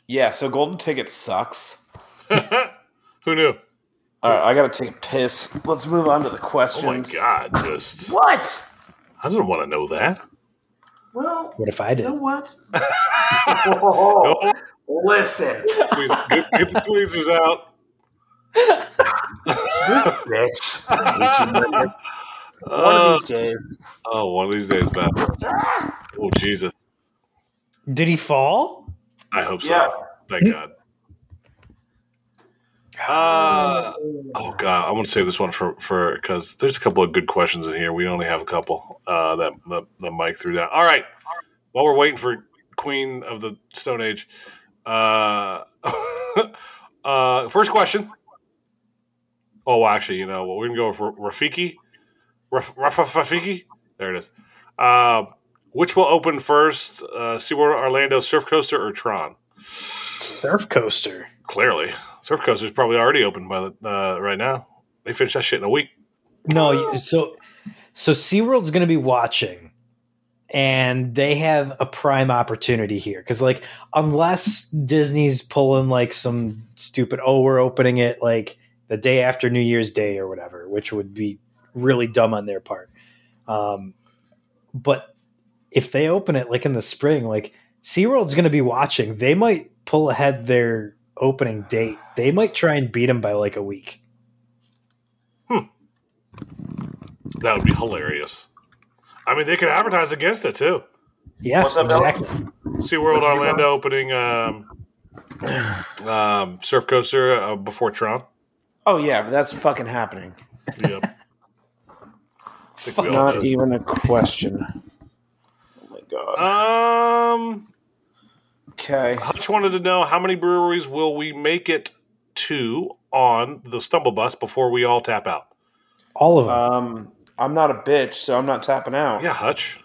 Yeah. So golden ticket sucks. [laughs] Who knew? All right, I gotta take a piss. Let's move on to the questions. Oh my god! Just What? I didn't want to know that. Well, what if I did? you know what? Oh, [laughs] [laughs] Listen, please, get, get the tweezers out. bitch. One Uh, of these days. oh, one of these days, man. Oh Jesus! Did he fall? I hope so. Yeah. Thank God. Uh, oh God, I want to save this one for for because there's a couple of good questions in here. We only have a couple uh, that the, the Mike threw down. All right, while we're waiting for Queen of the Stone Age, uh, [laughs] uh, first question. Oh, actually, you know what? We're gonna go for Rafiki. Raf, Raf, Rafiki. There it is. Uh, which will open first? Uh, SeaWorld Orlando Surf Coaster or Tron? Surf coaster. Clearly, Surf Coaster's probably already open by the uh, right now. They finished that shit in a week. No, so so SeaWorld's going to be watching and they have a prime opportunity here cuz like unless Disney's pulling like some stupid oh we're opening it like the day after New Year's Day or whatever, which would be really dumb on their part. Um but if they open it like in the spring, like SeaWorld's going to be watching. They might pull ahead their opening date. They might try and beat them by like a week. That would be hilarious. I mean, they could advertise against it too. Yeah, What's up, Bill? exactly. SeaWorld What'd Orlando opening um, [clears throat] um, surf coaster uh, before Tron. Oh yeah, that's fucking happening. Yep. I think we all Not even a question. Oh my god. Um, Okay. Hutch wanted to know how many breweries will we make it to on the Stumble Bus before we all tap out? All of them. Um, I'm not a bitch, so I'm not tapping out. Yeah, Hutch.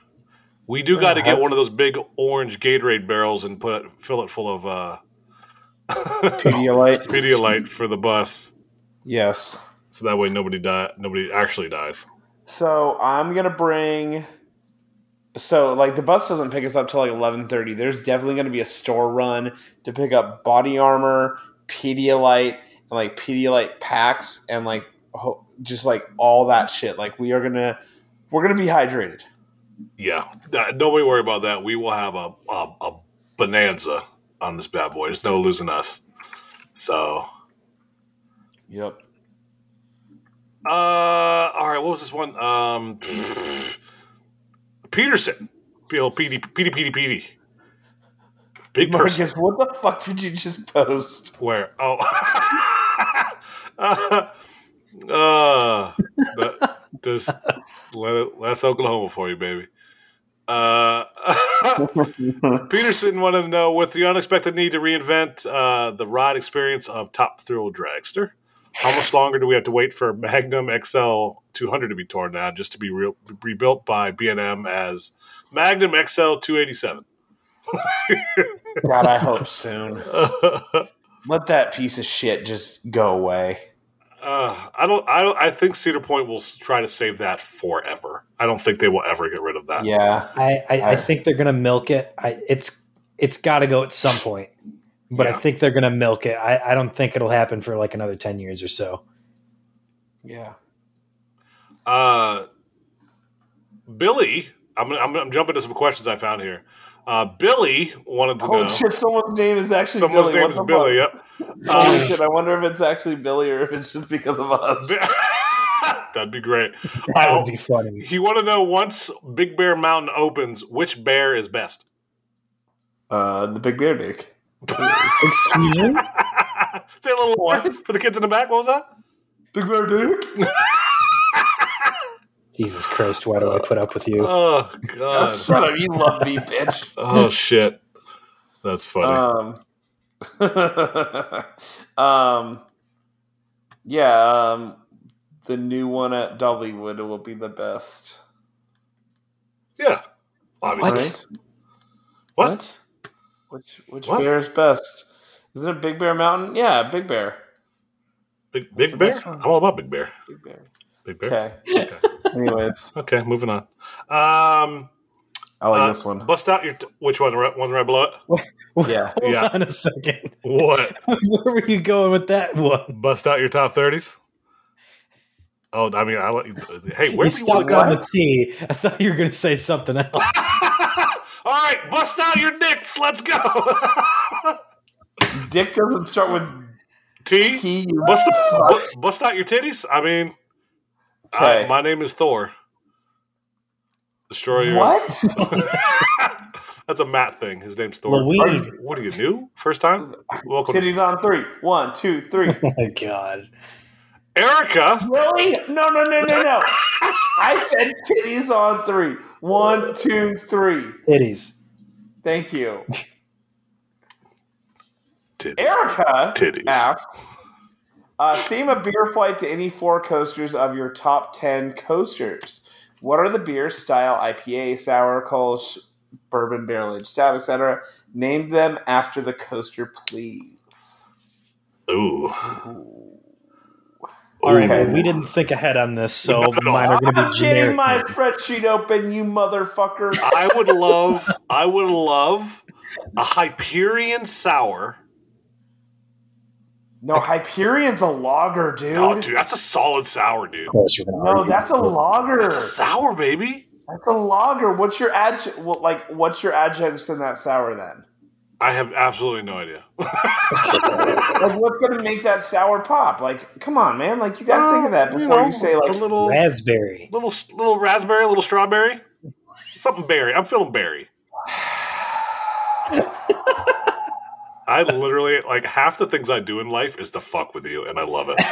We do got to get one of those big orange Gatorade barrels and put it, fill it full of uh, [laughs] Pedialyte. Pedialyte for the bus, Yes. so that way nobody die, nobody actually dies. So I'm gonna bring. So like the bus doesn't pick us up till like 11:30. There's definitely gonna be a store run to pick up body armor, Pedialyte, and like Pedialyte packs, and like ho- just like all that shit. Like we are gonna, we're gonna be hydrated. Yeah, that, nobody worry about that. We will have a, a a bonanza on this bad boy. There's no losing us. So, Yep. uh, all right. What was this one? Um, [laughs] Peterson, P L P D P D P D P D. Big person. Marcus, what the fuck did you just post? Where? Oh. [laughs] uh, uh, that, just let it, that's Oklahoma for you, baby. Uh, [laughs] Peterson wanted to know with the unexpected need to reinvent uh, the ride experience of Top Thrill Dragster, how much longer do we have to wait for Magnum XL 200 to be torn down just to be re- rebuilt by B&M as Magnum XL 287? [laughs] God, I hope soon. [laughs] Let that piece of shit just go away. Uh, I don't. I don't. I think Cedar Point will try to save that forever. I don't think they will ever get rid of that. Yeah. I, I, I I- think they're gonna milk it. I, it's it's got to go at some point, but I think they're gonna milk it. I, I don't think it'll happen for like another ten years or so. Yeah. Uh, Billy, I'm, I'm, I'm jumping to some questions I found here. Uh, Billy wanted to Oh know. shit! Someone's name is actually Someone's Billy. name What is the Billy. Yep. Holy [laughs] Um, shit! I wonder if it's actually Billy or if it's just because of us. [laughs] That'd be great. [laughs] That Uh, would be funny. he wanted to know once Big Bear Mountain opens, which bear is best? Uh, the big bear dick. Excuse me. [laughs] Say a little more for the kids in the back. What was that? Big bear dick. [laughs] Jesus Christ! Why do I put up with you? Oh Oh, God. [laughs] shut up! You love me, bitch. Oh shit. That's funny. Um. um. Yeah. Um. The new one at Dollywood will be the best. yeah. Obviously. Right? What? Which which What? bear is best? Is it a Big Bear Mountain? Yeah, Big Bear. Big What's Big Bear? I'm all about Big Bear. Big Bear. Big Bear. Okay. Okay. [laughs] Anyways, Okay, moving on. Um, I like uh, this one. Bust out your t- which one? The right- One right below it. Yeah. Hold yeah. on a second. What? [laughs] Where were you going with that one? Bust out your top thirties. Oh, I mean, I let you. Hey, You where you want stopped on the T. I thought you were going to say something else. [laughs] All right, bust out your dicks. Let's go. [laughs] Dick doesn't start with T. T. you Bust, fuck. bu- bust out your titties. I mean, I- my name is Thor. Destroyer. What? [laughs] That's a Matt thing. His name's Thor. Louise. What are you new? First time? Welcome, Titties on three. One, two, three. [laughs] Oh my God. Erica. Really? No, no, no, no, no. [laughs] I said titties on three. One, two, three. Titties. Thank you. Titties. Erica Titties. asks, uh, theme a beer flight to any four coasters of your top 10 coasters. What are the beers, style, IPA, sour, Kolsch, bourbon, barrel aged stout, etc.? Name them after the coaster, please. Ooh. All right, Okay. well, we didn't think ahead on this, so Not mine are going to I'm be getting my spreadsheet open, you motherfucker. [laughs] I would love, I would love a Hyperion sour. No, Hyperion's a lager, dude. Oh, dude, that's a solid sour, dude. Of course, you're going to No, that's a lager. That's a sour, baby. That's a lager. What's your adj? Well, like, what's your adjuncts in that sour then? I have absolutely no idea. [laughs] Like, what's gonna make that sour pop? Like, come on, man. Like, you gotta think of that before you, know, say like. a little, raspberry. little, little raspberry, little strawberry, something berry. I'm feeling berry. [sighs] I literally like half the things I do in life is to fuck with you, and I love it. [laughs]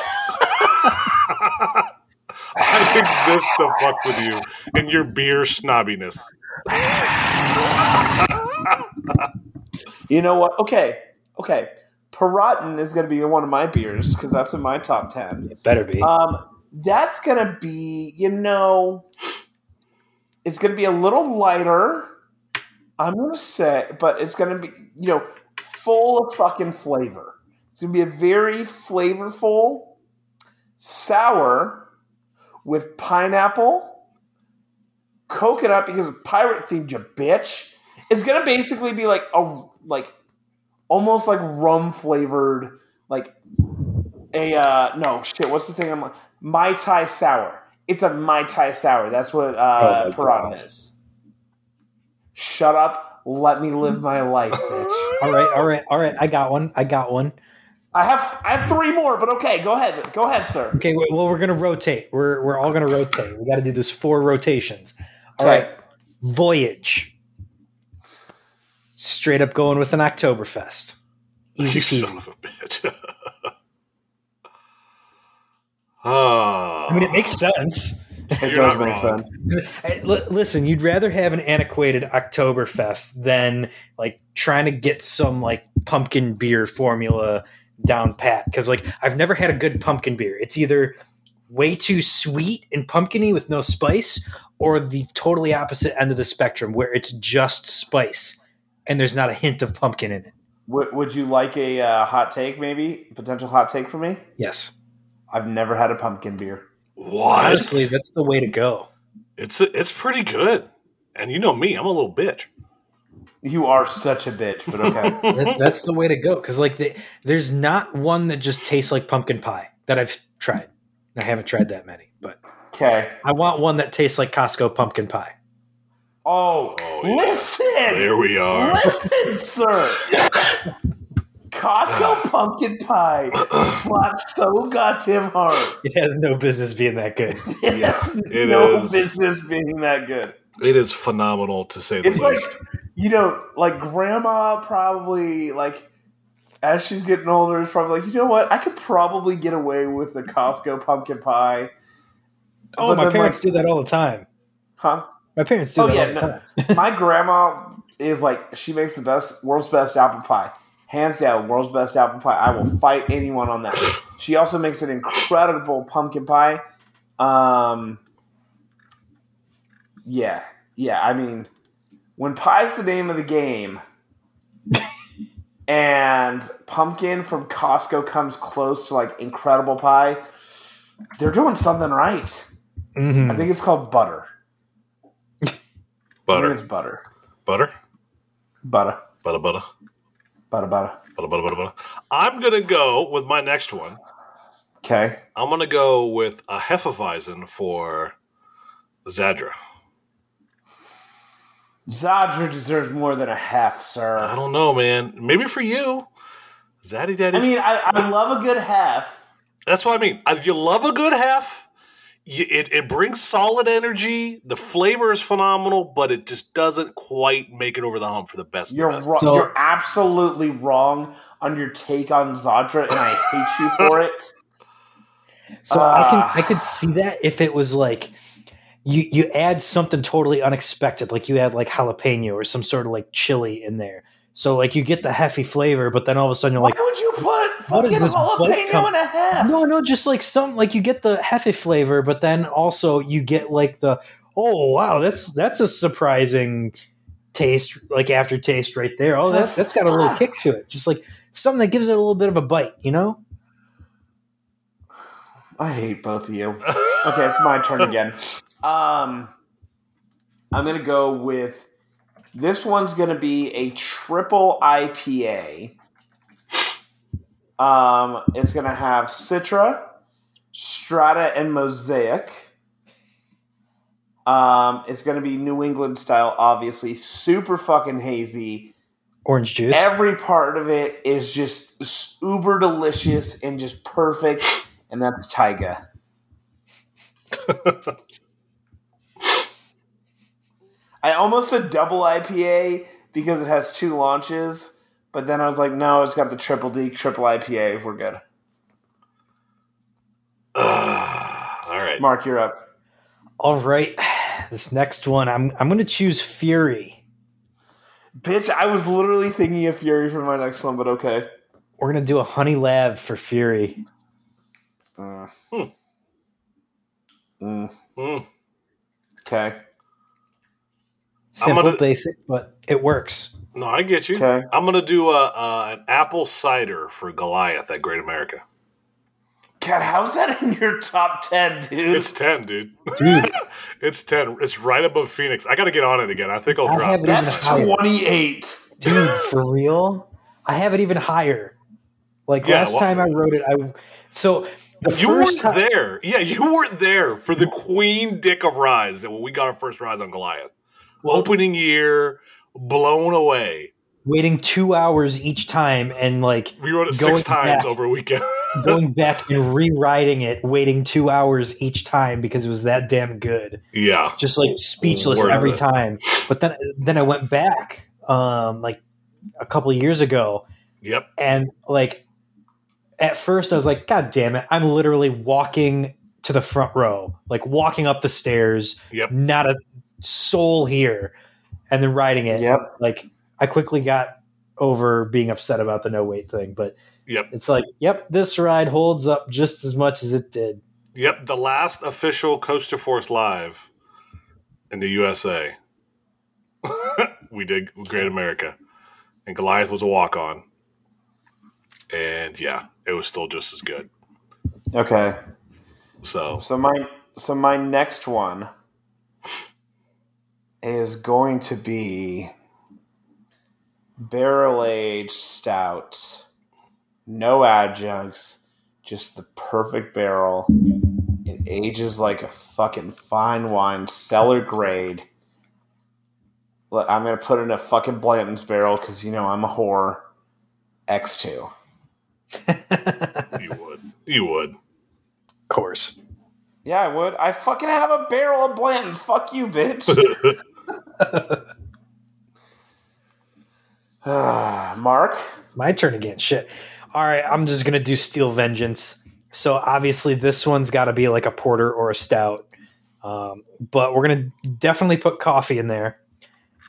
I exist to fuck with you and your beer snobbiness. [laughs] You know what? Okay, okay. Piraten is gonna be one of my beers because that's in my top ten. It better be. Um, that's gonna be, you know, it's gonna be a little lighter. I'm gonna say, but it's gonna be, you know, full of fucking flavor. It's gonna be a very flavorful sour with pineapple, coconut because of pirate themed, you bitch. It's gonna basically be like a like almost like rum flavored, like a uh no shit. What's the thing? I'm like mai tai sour. It's a mai tai sour. That's what uh, Oh Piranha God. is. Shut up. Let me live my life, [laughs] bitch. all right, all right, all right. I got one. I got one. I have I have three more, but okay, go ahead. Go ahead, sir. Okay, well, we're going to rotate. We're, we're all going to rotate. We got to do this four rotations. All Okay. right, Voyage. Straight up going with an Oktoberfest. Easy You son of a bitch. [laughs] Ah, I mean, it makes sense. It You're does make wrong. sense. Hey, listen, you'd rather have an antiquated Oktoberfest than like trying to get some like pumpkin beer formula down pat. Because like I've never had a good pumpkin beer. It's either way too sweet and pumpkiny with no spice, or the totally opposite end of the spectrum where it's just spice and there's not a hint of pumpkin in it. Would, would you like a uh, hot take, maybe potential hot take for me? Yes, I've never had a pumpkin beer. what? honestly, that's the way to go. It's it's pretty good. And you know me, I'm a little bitch. You are such a bitch, but okay. [laughs] That- that's the way to go because like the, there's not one that just tastes like pumpkin pie that I've tried. I haven't tried that many, but okay. I want one that tastes like Costco pumpkin pie. Oh, Oh, yeah. listen, There we are. listen, sir. Costco uh. pumpkin pie slaps so goddamn hard. It has no business being that good. It Yeah, has it no is. business being that good. It is phenomenal to say the like least. you know, like grandma probably like as she's getting older is probably like, you know what, I could probably get away with the Costco pumpkin pie. Oh, But my then, parents like- do that all the time. Huh? My parents do Oh, yeah, no. [laughs] My grandma is like she makes the best world's best apple pie. Hands down, world's best apple pie. I will fight anyone on that. She also makes an incredible pumpkin pie. Um Yeah. Yeah, I mean when pie's the name of the game and pumpkin from Costco comes close to like incredible pie, they're doing something right. Mhm. I think it's called butter. Butter. it's butter. Butter? Butter. Butter, butter. Butter, butter. Butter, butter, butter, butter. I'm to go with my next one. Okay. I'm to go with a Hefeweizen for Zadra. Zadra deserves more than a half, sir. I don't know, man. Maybe for you. Zaddy Daddy. I mean, I, I love a good half. That's what I mean. You love a good half. You, it, it brings solid energy. The flavor is phenomenal, but it just doesn't quite make it over the hump for the best. You're best. wrong. So- you're absolutely wrong on your take on Zadra, and I hate you for it. So I can Ah. I could see that if it was like you you add something totally unexpected, like you add like jalapeno or some sort of like chili in there. So like you get the hefty flavor, but then all of a sudden you're like, Why would you put What is fucking this bite jalapeno com- and a half? no, no, just like some like you get the hefe flavor, but then also you get like the oh wow, that's that's a surprising taste, like aftertaste right there. Oh, that that's got a little kick to it, just like something that gives it a little bit of a bite, you know? I hate both of you. Okay, it's my turn again. [laughs] Um, I'm gonna go with this one's gonna be a triple IPA. Um, it's gonna have Citra, Strata, and Mosaic. Um, it's gonna be New England style, obviously, super fucking hazy. Orange juice. Every part of it is just uber delicious and just perfect, and that's Taiga. [laughs] I almost said double IPA because it has two launches, but then I was like, no, it's got the triple D, triple IPA. We're good. All right. Mark, you're up. All right. This next one, I'm I'm gonna choose Fury. Bitch, I was literally thinking of Fury for my next one, but okay. We're gonna do a honey lab for Fury. Uh, Hmm. mm, Mm. okay. Simple, gonna- basic, but it works. No, I get you. Okay. I'm gonna do a, a an apple cider for Goliath at Great America. God, how's that in your top 10, dude? It's ten, dude. Dude, [laughs] it's ten. It's right above Phoenix. I got to get on it again. I think I'll I drop. it it. That's 28. dude, [laughs] for real? I have it even higher. Like Yeah, last well- time I wrote it, I so the You weren't time, there. Yeah, you weren't there for the Queen Dick of Rise when we got our first rise on Goliath. Opening year, blown away. waiting two hours each time and like We wrote it Going six times back. over a weekend. [laughs] going back and rewriting it, waiting two hours each time because it was that damn good. yeah. Just like speechless Worth every time. But then then I went back um like a couple of years ago Yep. and like at first I was like, God damn it, I'm literally walking to the front row, like walking up the stairs, Yep. not a soul here, and then riding it. Yep. Like I quickly got over being upset about the no weight thing, but Yep. it's like, yep, this ride holds up just as much as it did. Yep. The last official Coaster Force live in the USA. [laughs] we did Great America. And Goliath was a walk on. And yeah, it was still just as good. Okay. So So my so my next one is going to be barrel aged stout. No adjuncts, just the perfect barrel. It ages like a fucking fine wine, cellar grade. Look, I'm gonna put it in a fucking Blanton's barrel because you know I'm a whore. X two. [laughs] you would. You would. Of course. Yeah, I would. I fucking have a barrel of Blanton's. Fuck you, bitch. [laughs] Ah, [sighs] Mark. My turn again. Shit. All right, I'm just gonna do Steel Vengeance. So obviously this one's got to be like a porter or a stout, um, but we're gonna definitely put coffee in there.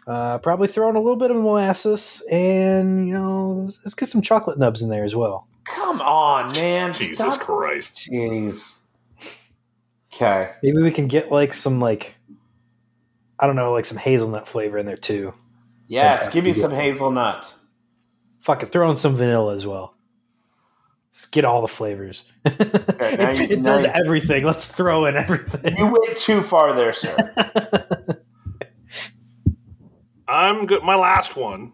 Uh, probably throw in a little bit of molasses, and you know, let's, let's get some chocolate nubs in there as well. Come on, man. Jesus Stop. Christ. Jeez. Okay. Maybe we can get like some like, I don't know, like some hazelnut flavor in there too. Yes, Okay. give me some hazelnut. Fuck it, throw in some vanilla as well. Just get all the flavors. [laughs] now it you- it now does you- everything. Let's throw in everything. You went too far there, sir. [laughs] I'm good. My last one.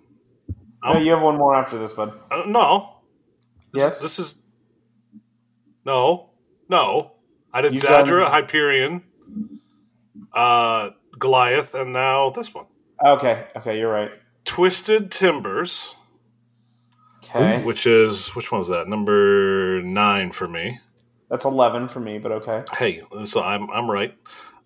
no, you have one more after this, bud. Uh, no. This- Yes? This is. No. No. I did You've Zadra, Hyperion, uh, Goliath, and now this one. Okay. Okay, you're right. Twisted Timbers, Okay. which is. Which one was that? Number nine for me. That's 11 for me, but okay. Hey, so I'm I'm right.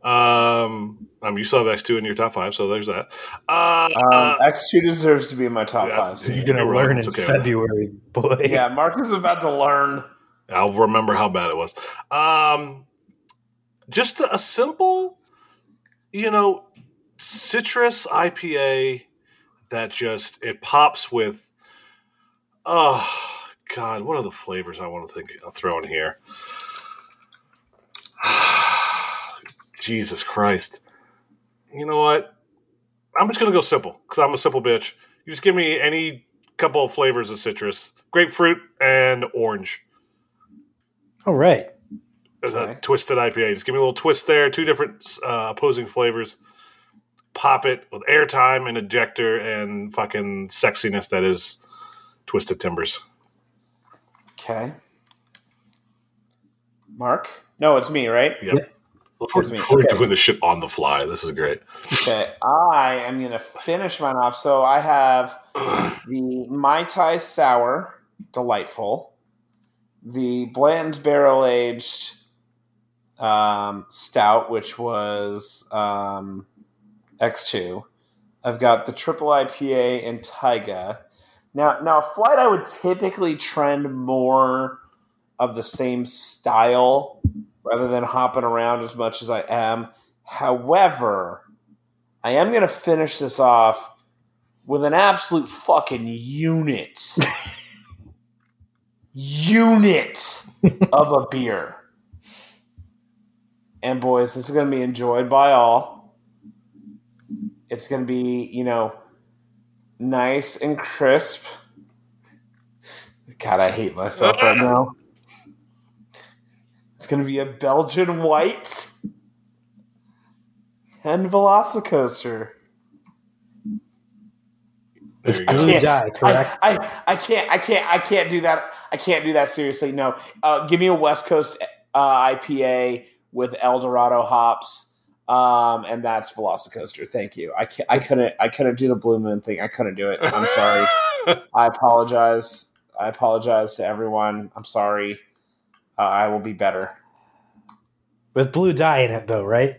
Um, um, you still have X two in your top five, so there's that. Uh, Um, X2 deserves to be in my top Yeah, five. so you You're gonna You're right, learn in okay. February, boy. yeah, Mark is about to learn. I'll remember how bad it was. Um, just a, a simple, you know, citrus IPA that just it pops with. Oh God, what are the flavors I want to think I'll throw in here? [sighs] Jesus Christ! You know what? I'm just gonna go simple because I'm a simple bitch. You just give me any couple of flavors of citrus: grapefruit and orange. All right. As Okay. a twisted IPA. Just give me a little twist there. Two different uh, opposing flavors. Pop it with airtime and ejector and fucking sexiness that is Twisted Timbers. Okay. Mark? No, it's me, right? Yep. We're, me. we're Okay. doing this shit on the fly. This is great. Okay, I am gonna finish mine off. So I have [clears throat] the Mai Tai Sour, delightful. The Bland Barrel Aged um, Stout, which was um, X2. I've got the Triple IPA and Taiga. Now, now, flight I would typically trend more of the same style rather than hopping around as much as I am. However, I am going to finish this off with an absolute fucking unit. [laughs] unit of a beer. And boys, this is going to be enjoyed by all. It's going to be, you know, nice and crisp. God, I hate myself right now. It's going to be a Belgian white and Velocicoaster. It's you I go. Can't- dye, correct? I, I, I can't I can't I can't do that. I can't do that seriously. No, uh, give me a West Coast uh, IPA with El Dorado hops, um, and that's Velocicoaster. Thank you. I can't, I couldn't I couldn't do the Blue Moon thing. I couldn't do it. I'm sorry. [laughs] I apologize. I apologize to everyone. I'm sorry. Uh, I will be better. With blue dye in it, though, right?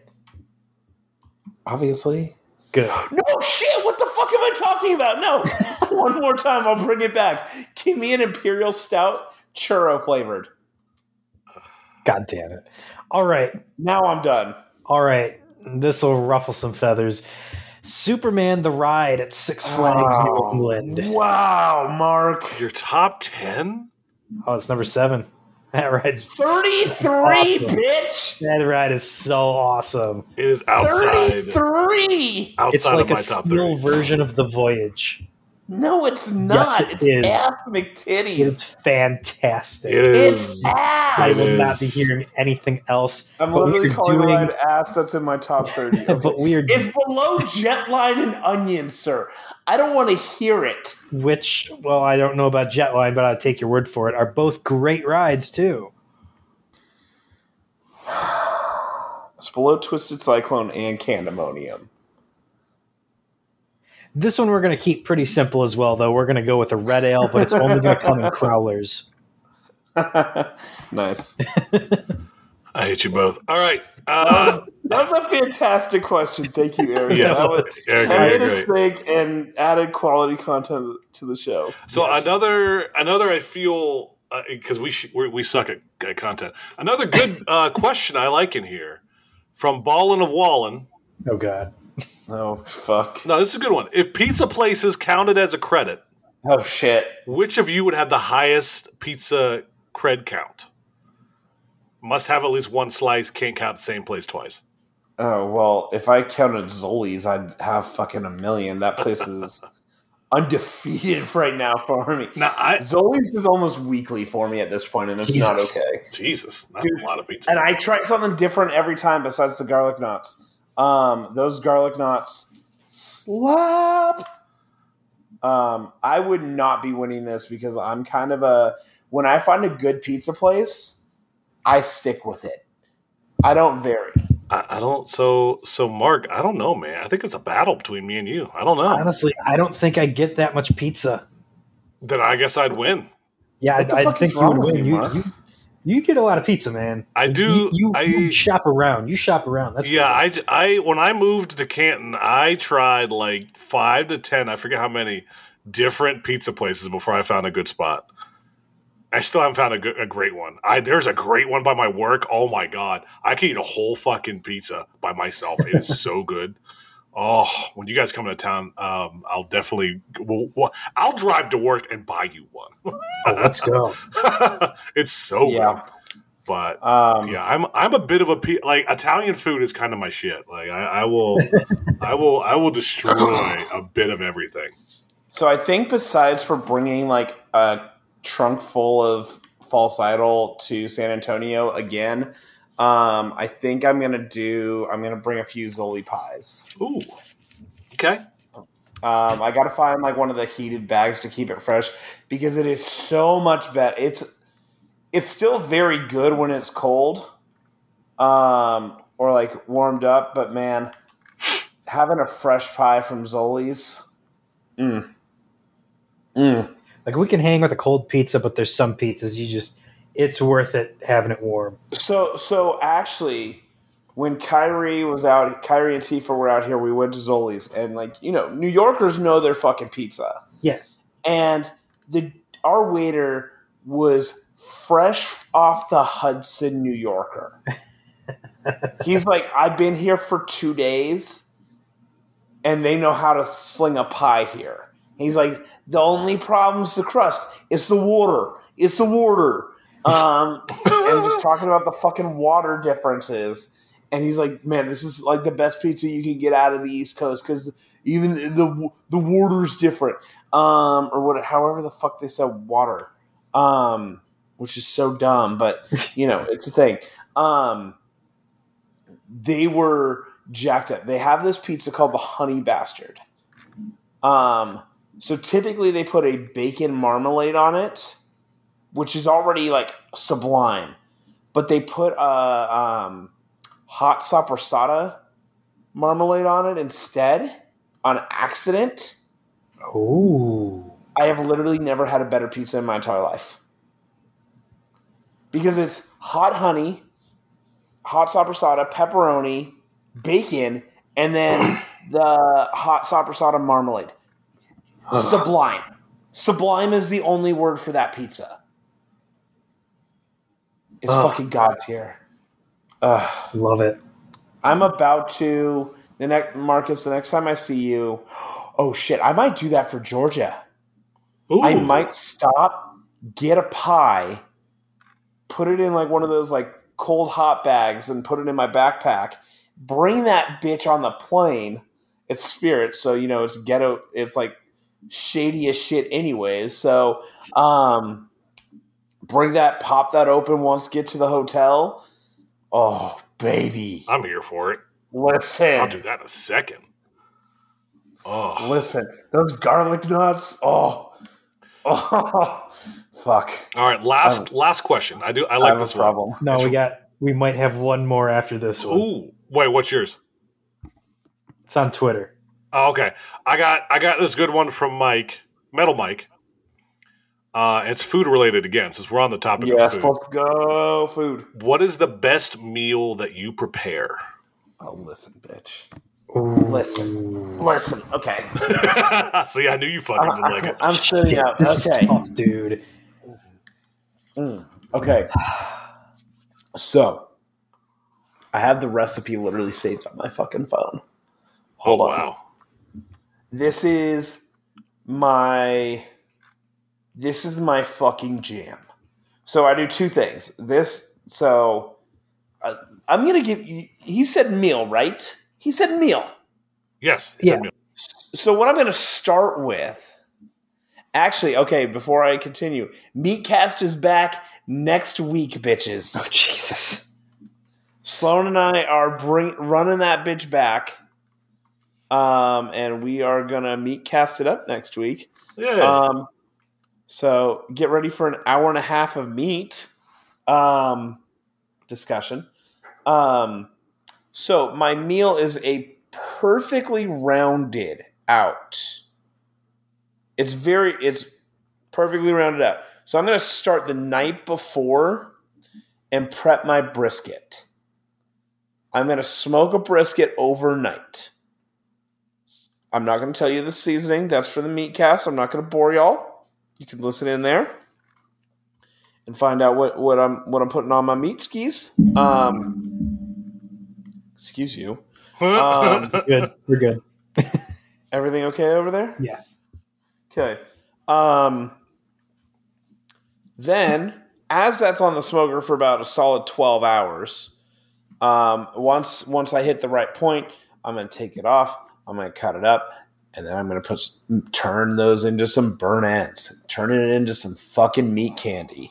Obviously. Good. No shit! What the fuck am I talking about? No, [laughs] one more time, I'll bring it back. Give me an imperial stout, churro flavored. God damn it. All right. Now I'm done. All right. This will ruffle some feathers. Superman the Ride at Six Flags New England. Wow, Mark. Your top 10? Oh, it's number seven. [laughs] That ride, 33, Awesome. bitch! that ride is so awesome. It is outside. 33! Outside it's like of my a top steel version of the Voyage. No, it's not. it it's is. ass McTitties. It is fantastic. It It's is. I will not be hearing anything else. I'm but literally we're calling the doing- ride ass that's in my top 30. Okay. [laughs] But we are it's below Jetline and Onion, sir. I don't want to hear it. which, well, I don't know about Jetline, but I'll take your word for it. Are both great rides too. It's below Twisted Cyclone and Candymonium. This one we're going to keep pretty simple as well, though. We're going to go with a red ale, but it's only going to come in crowlers. [laughs] nice. I hate you both. All right. Uh, That was a fantastic question. Thank you, Eric. yes. That was, [laughs] Eric, that you're made us think and added quality content to the show. So Yes. another, another, I feel because we sh- we we suck at, at content. Another good uh, question I like in here from Ballin of Wallen. Oh, God. Oh, fuck. No, this is a good one. If pizza places counted as a credit, Oh, shit. which of you would have the highest pizza cred count? Must have at least one slice. Can't count the same place twice. Oh, well, if I counted Zoli's, I'd have fucking a million. That place is [laughs] undefeated right now for me. Now, I Zoli's is almost weekly for me at this point, and it's not okay. Jesus, that's Dude, a lot of pizza. And I try something different every time besides the garlic knots. Um, those garlic knots slap. Um, I would not be winning this because I'm kind of a when I find a good pizza place, I stick with it. I don't vary. I, I don't. So so Mark, I don't know, man. I think it's a battle between me and you. I don't know. Honestly, I don't think I get that much pizza. Then I guess I'd win. Yeah, I, I think you would win. you, You, Mark? You, get a lot of pizza, man. I do. You, you, I you shop around. You shop around. That's yeah. I. I when I moved to Canton, I tried like five to ten. I forget how many different pizza places before I found a good spot. I still haven't found a good, a great one. I there's a great one by my work. Oh my god, I could eat a whole fucking pizza by myself. It is so [laughs] good. Oh, when you guys come to town, um, I'll definitely. Well, well, I'll drive to work and buy you one. [laughs] Oh, let's go. [laughs] it's so Yeah. good. But Um, yeah, I'm I'm a bit of a pe- like Italian food is kind of my shit. Like I, I will, [laughs] I will, I will destroy a bit of everything. So I think besides for bringing like a trunk full of false idol to San Antonio again, Um, I think I'm gonna do. I'm gonna bring a few Zoli pies. Ooh. Okay. Um, I gotta find like one of the heated bags to keep it fresh because it is so much better. It's it's still very good when it's cold, um, or like warmed up. But man, having a fresh pie from Zoli's, mm, mm. Like we can hang with a cold pizza, but there's some pizzas you just it's worth it having it warm. So so actually, when Kyrie was out, Kyrie and Tifa were out here. We went to Zoli's, and like you know, New Yorkers know their fucking pizza. Yeah. And the our waiter was fresh off the Hudson, New Yorker. [laughs] He's like, I've been here for two days, and they know how to sling a pie here. He's like, the only problem's the crust. It's the water. It's the water. Um, and just [laughs] talking about the fucking water differences. And he's like, man, this is like the best pizza you can get out of the East Coast because even the the water's different. Um, or what, however the fuck they said water. Um, which is so dumb, but you know, it's a thing. Um, they were jacked up. They have this pizza called the Honey Bastard. Um, so typically they put a bacon marmalade on it, which is already like sublime. But they put a um, hot sopressata marmalade on it instead on accident. Oh. I have literally never had a better pizza in my entire life. Because it's hot honey, hot sopressata, pepperoni, bacon, and then [clears throat] the hot sopressata marmalade. Sublime. Sublime is the only word for that pizza. It's Ugh. fucking god tier. Ugh. Love it. I'm about to the next Marcus. The next time I see you, [gasps] oh shit, I might do that for Georgia. Ooh. I might stop, get a pie, put it in like one of those like cold hot bags, and put it in my backpack. Bring that bitch on the plane. It's Spirit, so you know it's ghetto. It's like shady as shit, anyways. So, um, bring that, pop that open once get to the hotel. Oh, baby, I'm here for it. listen. I'll do that in a second. Oh, Listen, those garlic nuts. Oh, oh, [laughs] fuck. all right. Last last question. I do. I I like have this a one. problem. No, we got we might have one more after this one. Ooh, wait. What's yours? It's on Twitter. Oh, okay. I got I got this good one from Mike, Metal Mike. Uh, it's food related again, since we're on the topic Yes, of food. let's go. Food. What is the best meal that you prepare? Oh, listen, bitch. Listen. Listen. Okay. [laughs] See, I knew you fucking did like it. [laughs] I'm sitting Shit, out. This Okay. is tough, dude. Mm, okay. So, I have the recipe literally saved on my fucking phone. Hold oh, on. wow. This is my this is my fucking jam. So I do two things. This so uh, I'm gonna give you. He said meal, right? He said meal. Yes. he said Yeah. meal. So what I'm going to start with, actually, okay, before I continue, Meatcast is back next week, bitches. Oh Jesus. Sloan and I are bring running that bitch back, um, and we are gonna Meatcast it up next week. Yeah. Um, so get ready for an hour and a half of meat um, discussion. Um, so my meal is a perfectly rounded out. It's very it's perfectly rounded out. So I'm going to start the night before and prep my brisket. I'm going to smoke a brisket overnight. I'm not going to tell you the seasoning. That's for the meat cast. I'm not going to bore y'all. You can listen in there and find out what, what I'm what I'm putting on my meat skis. Um, excuse you. um, [laughs] Good. We're good. [laughs] Everything okay over there? Yeah. Okay. Um, then, as that's on the smoker for about a solid twelve hours, um, once once I hit the right point, I'm gonna take it off. I'm gonna cut it up, and then I'm gonna put turn those into some burnt ends. Turn it into some fucking meat candy.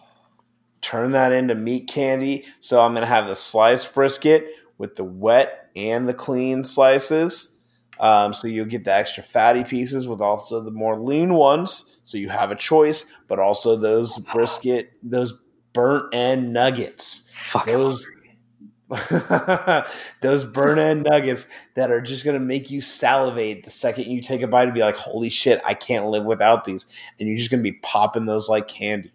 turn that into meat candy. So I'm going to have the sliced brisket with the wet and the clean slices. Um, so you'll get the extra fatty pieces with also the more lean ones. So you have a choice, but also those brisket, those burnt end nuggets. Fuck. Those [laughs] those burn end nuggets that are just going to make you salivate the second you take a bite and be like, holy shit, I can't live without these. And you're just going to be popping those like candy.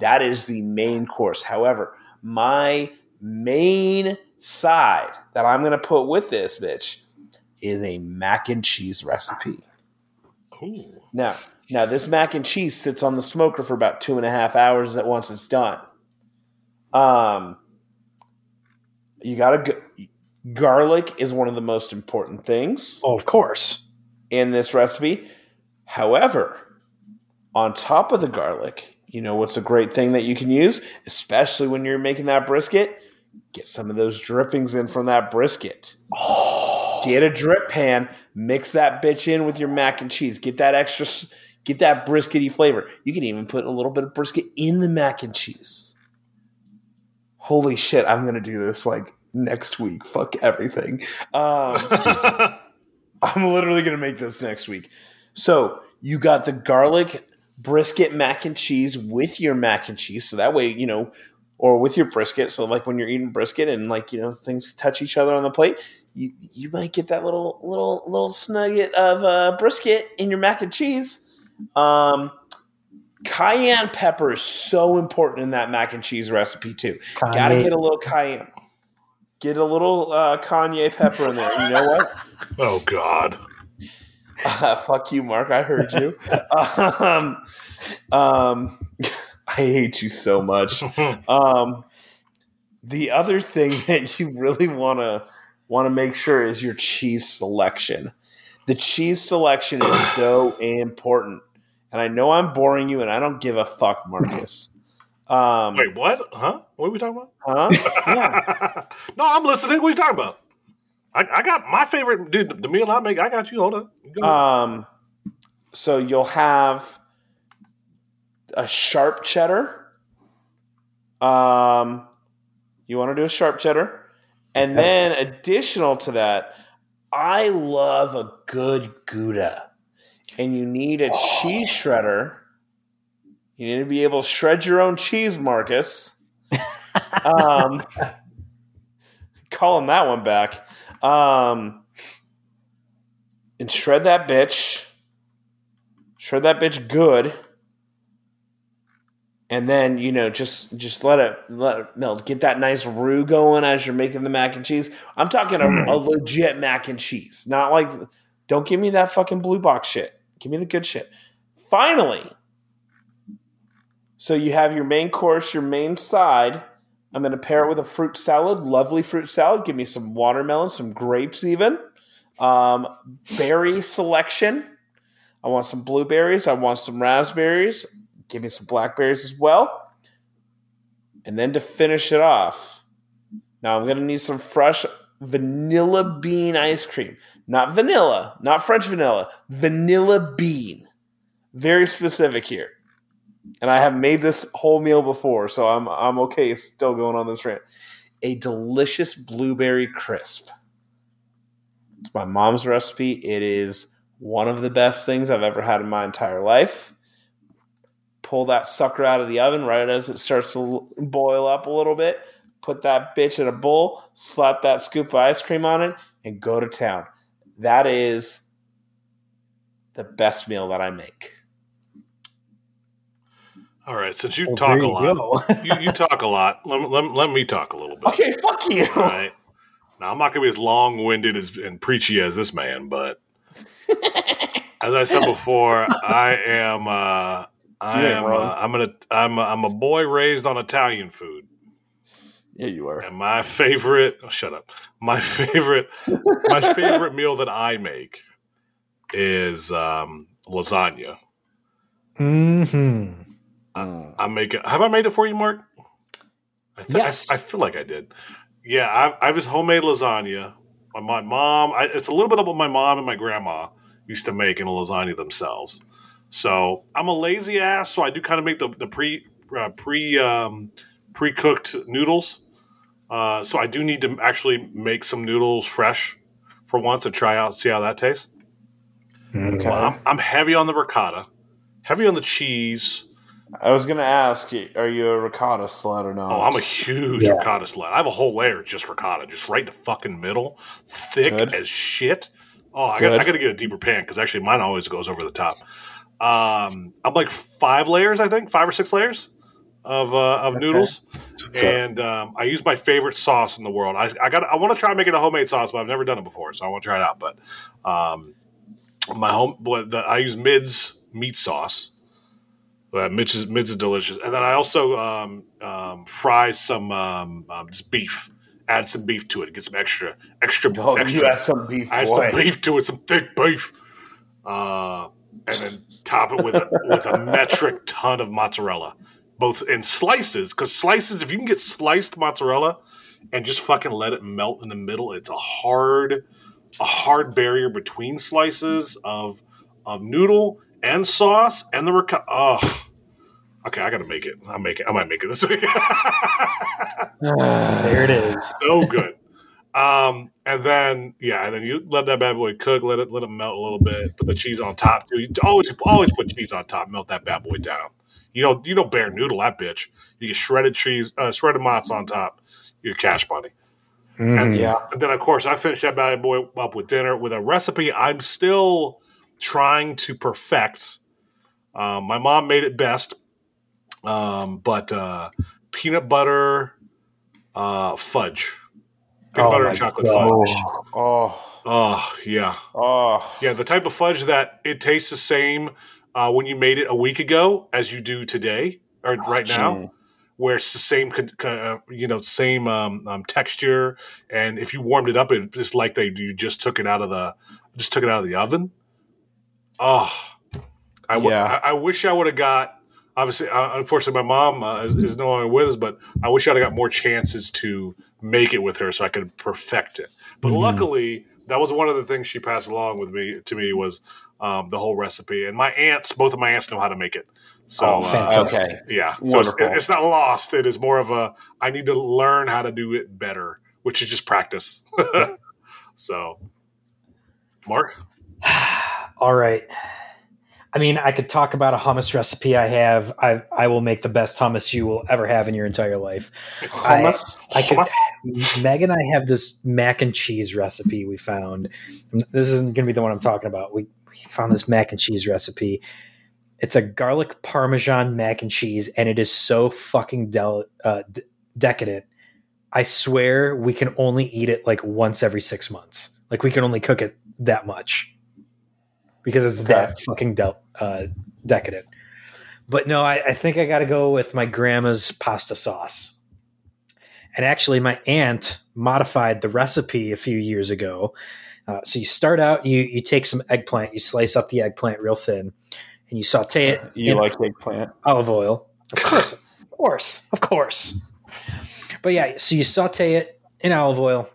That is the main course. However, my main side that I'm going to put with this bitch is a mac and cheese recipe. Ooh. Now, now this mac and cheese sits on the smoker for about two and a half hours. That once it's done, um, you gotta go. Garlic is one of the most important things Oh, of course. in this recipe. However, on top of the garlic, you know what's a great thing that you can use, especially when you're making that brisket? Get some of those drippings in from that brisket. Oh, Get a drip pan, mix that bitch in with your mac and cheese. Get that extra, get that briskety flavor. You can even put a little bit of brisket in the mac and cheese. Holy shit, I'm gonna do this like next week. Fuck everything. Um, [laughs] I'm literally gonna make this next week. So you got the garlic brisket mac and cheese with your mac and cheese, so that way you know, or with your brisket. So like when you're eating brisket and like you know things touch each other on the plate, you you might get that little little little snugget of uh, brisket in your mac and cheese. Um, cayenne pepper is so important in that mac and cheese recipe too. Got to get a little cayenne. Get a little uh, Kanye pepper in there. You know what? [laughs] oh God. Uh, fuck you, Mark. I heard you. [laughs] um, um, [laughs] I hate you so much. Um, the other thing that you really want to want to make sure is your cheese selection. The cheese selection is so [coughs] important, and I know I'm boring you, and I don't give a fuck, [laughs] Marcus. Um, Wait, what? Huh? What are we talking about? huh? Yeah. [laughs] no, I'm listening. What are you talking about? I, I got my favorite dude. The meal I make. I got you. Hold on. Go. Um, so you'll have a sharp cheddar. Um, you want to do a sharp cheddar, and then additional to that, I love a good Gouda, and you need a cheese shredder. You need to be able to shred your own cheese, Marcus. [laughs] um, calling that one back. Um, and shred that bitch. Shred that bitch good. And then, you know, just just let it let it melt. Get that nice roux going as you're making the mac and cheese. I'm talking a, a legit mac and cheese. Not like don't give me that fucking blue box shit. Give me the good shit. Finally. So you have your main course, your main side. I'm going to pair it with a fruit salad, lovely fruit salad. Give me some watermelon, some grapes, even. Um, berry selection. I want some blueberries. I want some raspberries. Give me some blackberries as well. And then to finish it off, now I'm going to need some fresh vanilla bean ice cream. Not vanilla, not French vanilla, vanilla bean. Very specific here. And I have made this whole meal before, so I'm I'm okay still going on this rant. A delicious blueberry crisp. It's my mom's recipe. It is one of the best things I've ever had in my entire life. Pull that sucker out of the oven right as it starts to boil up a little bit. Put that bitch in a bowl, slap that scoop of ice cream on it, and go to town. That is the best meal that I make. All right. Since you Well, talk there a lot, [laughs] you, you talk a lot. Let, let, let me talk a little bit. Okay, fuck you. All right. Now I'm not going to be as long winded as and preachy as this man, but [laughs] as I said before, I am. Uh, I am uh, I'm gonna I'm a, I'm a boy raised on Italian food, Yeah, you are. and my favorite. Oh, shut up. My [laughs] favorite. my favorite meal that I make is um, lasagna. hmm I make it. Have I made it for you, Mark? I th- Yes. I, I feel like I did. Yeah, I, I have this homemade lasagna. My, my mom. I, it's a little bit of what my mom and my grandma used to make in a lasagna themselves. So I'm a lazy ass. So I do kind of make the the pre uh, pre um, pre-cooked noodles. Uh, so I do need to actually make some noodles fresh for once and try out see how that tastes. Mm. Well, I'm, I'm heavy on the ricotta, heavy on the cheese. I was gonna ask, are you a ricotta slut or not? Oh, I'm a huge Yeah. ricotta slut. I have a whole layer just ricotta, just right in the fucking middle, thick Good. as shit. Oh, I got, I got to get a deeper pan because actually mine always goes over the top. Um, I'm like five layers, I think, five or six layers of uh, of noodles, and um, I use my favorite sauce in the world. I, I got I want to try making a homemade sauce, but I've never done it before, so I want to try it out. But um, my home, the, I use Mids meat sauce. Uh, Mitch is, Mids is delicious, and then I also um, um, fry some um, um, just beef. Add some beef to it. Get some extra, extra, Oh, you extra. had some beef, I add boy. some beef to it, some thick beef, uh, and then top it with a, with a metric ton of mozzarella, both in slices. Because slices, if you can get sliced mozzarella and just fucking let it melt in the middle, it's a hard, a hard barrier between slices of of noodle and sauce and the ricotta. Oh, okay, I gotta make it. I'll make it. I might make it this week. [laughs] There it is. so good. Um, and then yeah, and then you let that bad boy cook, let it let it melt a little bit, put the cheese on top. too. You always always put cheese on top, melt that bad boy down. You know you don't bare noodle that bitch. You get shredded cheese, uh, shredded mozz on top. Your cash money. Mhm. yeah. And then of course I finished that bad boy up with dinner with a recipe I'm still trying to perfect. Um, my mom made it best, um, but uh, peanut butter uh, fudge, peanut Oh butter and chocolate God. fudge. Oh, Oh yeah, oh, yeah. The type of fudge that it tastes the same uh, when you made it a week ago as you do today or right now where it's the same, uh, you know, same um, um, texture. And if you warmed it up, it's like they you just took it out of the just took it out of the oven. Oh, I, w- Yeah. I, I wish I would have got. Obviously, uh, unfortunately, my mom uh, is, is no longer with us, but I wish I'd have got more chances to make it with her so I could perfect it. But Mhm. luckily, that was one of the things she passed along with me to me was um, the whole recipe. And my aunts, both of my aunts, know how to make it. So Oh, uh, okay. yeah, so it's, it's not lost. It is more of a I need to learn how to do it better, which is just practice. [laughs] so, Mark, [sighs] All right. I mean, I could talk about a hummus recipe I have. I I will make the best hummus you will ever have in your entire life. Hummus. I could, Hummus? [laughs] Meg and I have this mac and cheese recipe we found. This isn't going to be the one I'm talking about. We, we found this mac and cheese recipe. It's a garlic parmesan mac and cheese, and it is so fucking del- uh, d- decadent. I swear we can only eat it like once every six months. Like we can only cook it that much because it's Okay. that fucking del- uh, decadent. But no, I, I think I got to go with my grandma's pasta sauce. And actually, my aunt modified the recipe a few years ago. Uh, so you start out, you you take some eggplant, you slice up the eggplant real thin, and you saute it You in like eggplant? olive oil. Of course, of course, of course. But yeah, so you saute it in olive oil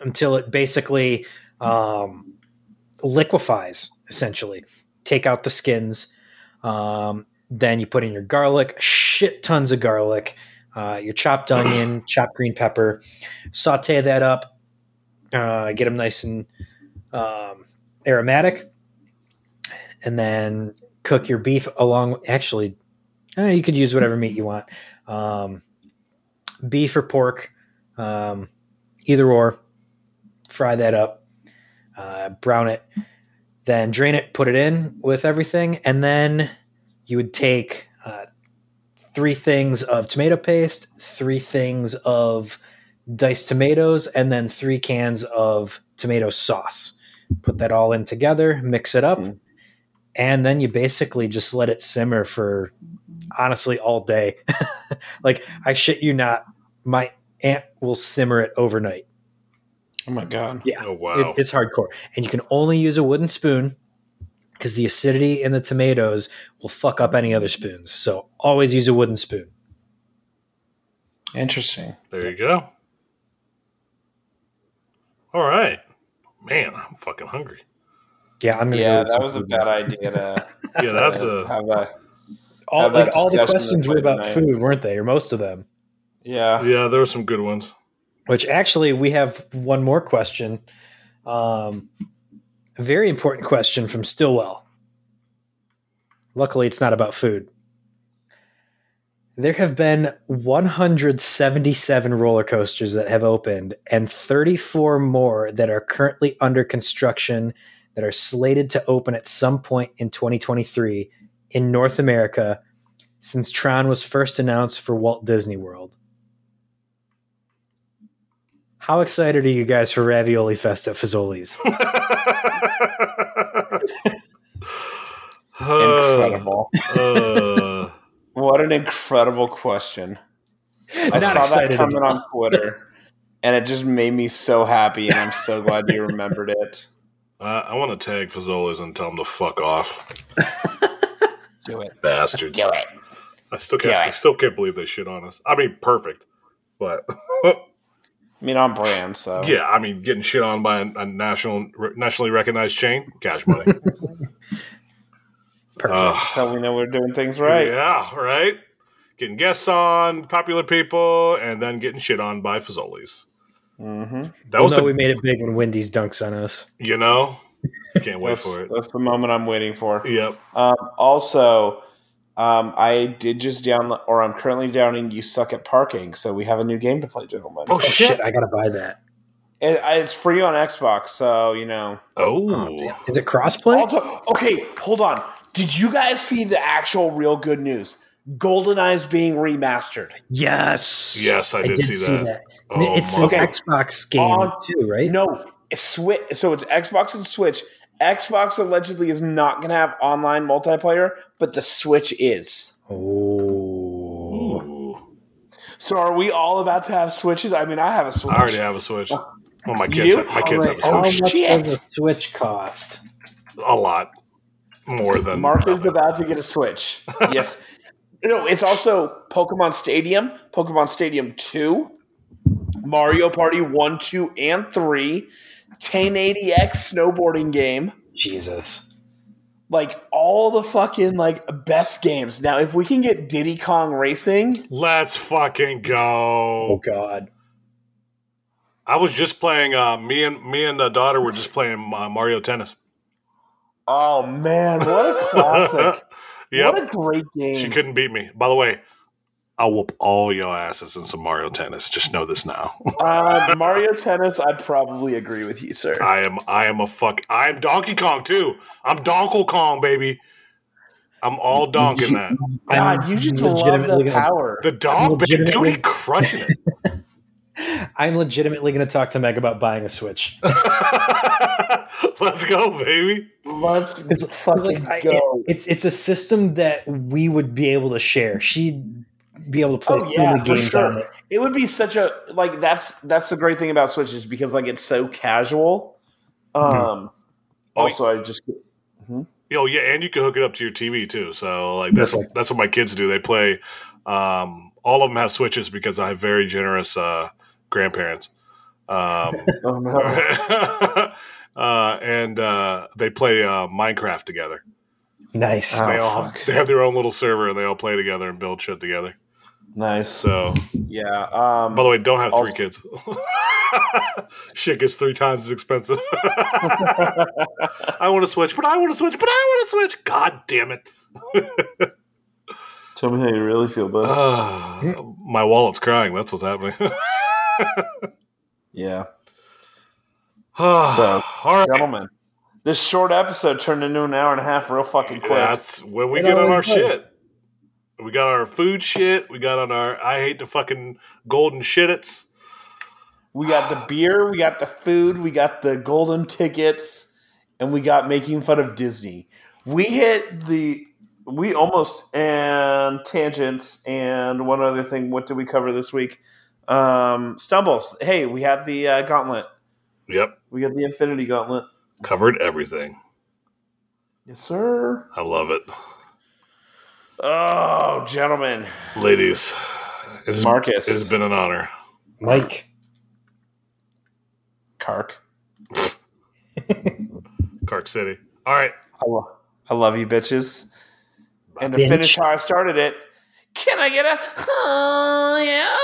until it basically um, liquefies, essentially. Take out the skins. Um, then you put in your garlic, shit tons of garlic, uh, your chopped onion, [clears throat] chopped green pepper, saute that up, uh, get them nice and um, aromatic, and then cook your beef along. Actually, uh, you could use whatever meat you want, um, beef or pork, um, either or. Fry that up, uh, brown it, then drain it, put it in with everything, and then you would take uh, three things of tomato paste, three things of diced tomatoes, and then three cans of tomato sauce. Put that all in together, mix it up, Mhm. and then you basically just let it simmer for honestly all day. [laughs] like I shit you not, my aunt will simmer it overnight. Oh my god. Yeah, oh wow, it, it's hardcore, and you can only use a wooden spoon because the acidity in the tomatoes will fuck up any other spoons. So always use a wooden spoon. Interesting. there you go. All right, man, I'm fucking hungry. Yeah, I'm gonna. Yeah, that was a bad idea to [laughs] Yeah, that's uh, a have a All, have like all the questions were about at night. food, weren't they? Or most of them. Yeah. Yeah, there were some good ones. Which actually, we have one more question. Um, a very important question from Stillwell. Luckily, it's not about food. There have been 177 roller coasters that have opened, and 34 more that are currently under construction that are slated to open at some point in 2023 in North America since Tron was first announced for Walt Disney World. How excited are you guys for Ravioli Fest at Fazoli's? [laughs] Incredible. Uh, What an incredible question. I Not saw excited that coming about- on Twitter, [laughs] and it just made me so happy, and I'm so glad you remembered it. uh, I want to tag Fazoli's and tell them to fuck off, [laughs] Do it. bastards. Do it. I still can't. Do I still can't believe they shit on us. I mean, perfect, but [laughs] I mean, on brand, so. yeah, I mean, getting shit on by a, a national, nationally recognized chain, cash money. Perfect. Ugh. So we know we're doing things right. Yeah, right. Getting guests on, popular people, and then getting shit on by Fazoli's. Mm-hmm. That well, was no, the, we made it big when Wendy's dunks on us. you know, can't wait for it. that's the moment I'm waiting for. Yep. Um, also, um, I did just download, or I'm currently downing You Suck at Parking, so we have a new game to play, gentlemen. Oh, Oh shit. shit! I gotta buy that. It, it's free on Xbox, so, you know. Oh, Is it crossplay? Also, okay, hold on. Did you guys see the actual real good news? GoldenEye's being remastered. Yes. Yes, I did see that. Oh and Oh, it's my- an Okay. Xbox game On- too, right? No, it's Switch. So it's Xbox and Switch. Xbox allegedly is not going to have online multiplayer, but the Switch is. Oh. Ooh. So are we all about to have Switches? I mean, I have a Switch. I already have a Switch. Oh, well, my kids, have, my kids have a Oh, Switch. much shit. does a Switch cost? A lot more than Mark is about to get a Switch. [laughs] yes. No, it's also Pokemon Stadium, Pokemon Stadium 2, Mario Party 1, 2, and 3, 1080X snowboarding game. Jesus. Like all the fucking like best games. Now, if we can get Diddy Kong Racing, Let's fucking go. Oh. God. I was just playing. Uh, me and me and the daughter were just playing uh, Mario Tennis. Oh man, what a classic! [laughs] Yep. What a great game! She couldn't beat me. By the way, I'll whoop all your asses in some Mario Tennis. Just know this now. [laughs] uh, Mario Tennis, I'd probably agree with you, sir. I am I am a fuck I am Donkey Kong too. I'm Donkey Kong, baby. I'm all donking that. [laughs] God, you just love the power. The dog baby, dude, he crushing it. I'm legitimately going to talk to Meg about buying a Switch. [laughs] Let's go, baby. Let's It's fucking like, I- go. it- it's it's a system that we would be able to share. She'd be able to play Oh, yeah, games sure. on it. It would be such a like that's that's the great thing about Switch is because like it's so casual. Um Oh, also I just Oh yeah, and you can hook it up to your TV too. So like that's Perfect. that's what my kids do. They play. Um, all of them have switches because I have very generous uh, grandparents. Um, [laughs] oh no. [laughs] uh, and uh, they play uh, Minecraft together. Nice. Oh, they all have, [laughs] they have their own little server and they all play together and build shit together. Nice. So, Yeah. Um by the way, don't have three Also- kids. shit gets three times as expensive. I want to switch, but I want to switch, but I want to switch. God damn it. Tell me how you really feel, bud. Uh, [sighs] my wallet's crying. That's what's happening. Yeah. [sighs] so, So, all right. Gentlemen. This short episode turned into an hour and a half real fucking quick. That's when we It get on our does. shit. We got our food shit. We got on our I hate the fucking golden shitits. We got the beer, we got the food, we got the golden tickets, and we got making fun of Disney. We hit the we almost and tangents and one other thing. What did we cover this week? Um, stumbles. Hey, we have the uh, gauntlet. Yep, We got the Infinity Gauntlet. covered everything. Yes, sir. I love it, Oh, gentlemen, ladies. It has, Marcus, it has been an honor. Mike. Kark. [laughs] Kark City. All right. I, lo- I love you, bitches. And to Bitch. finish how I started it, can I get a oh yeah?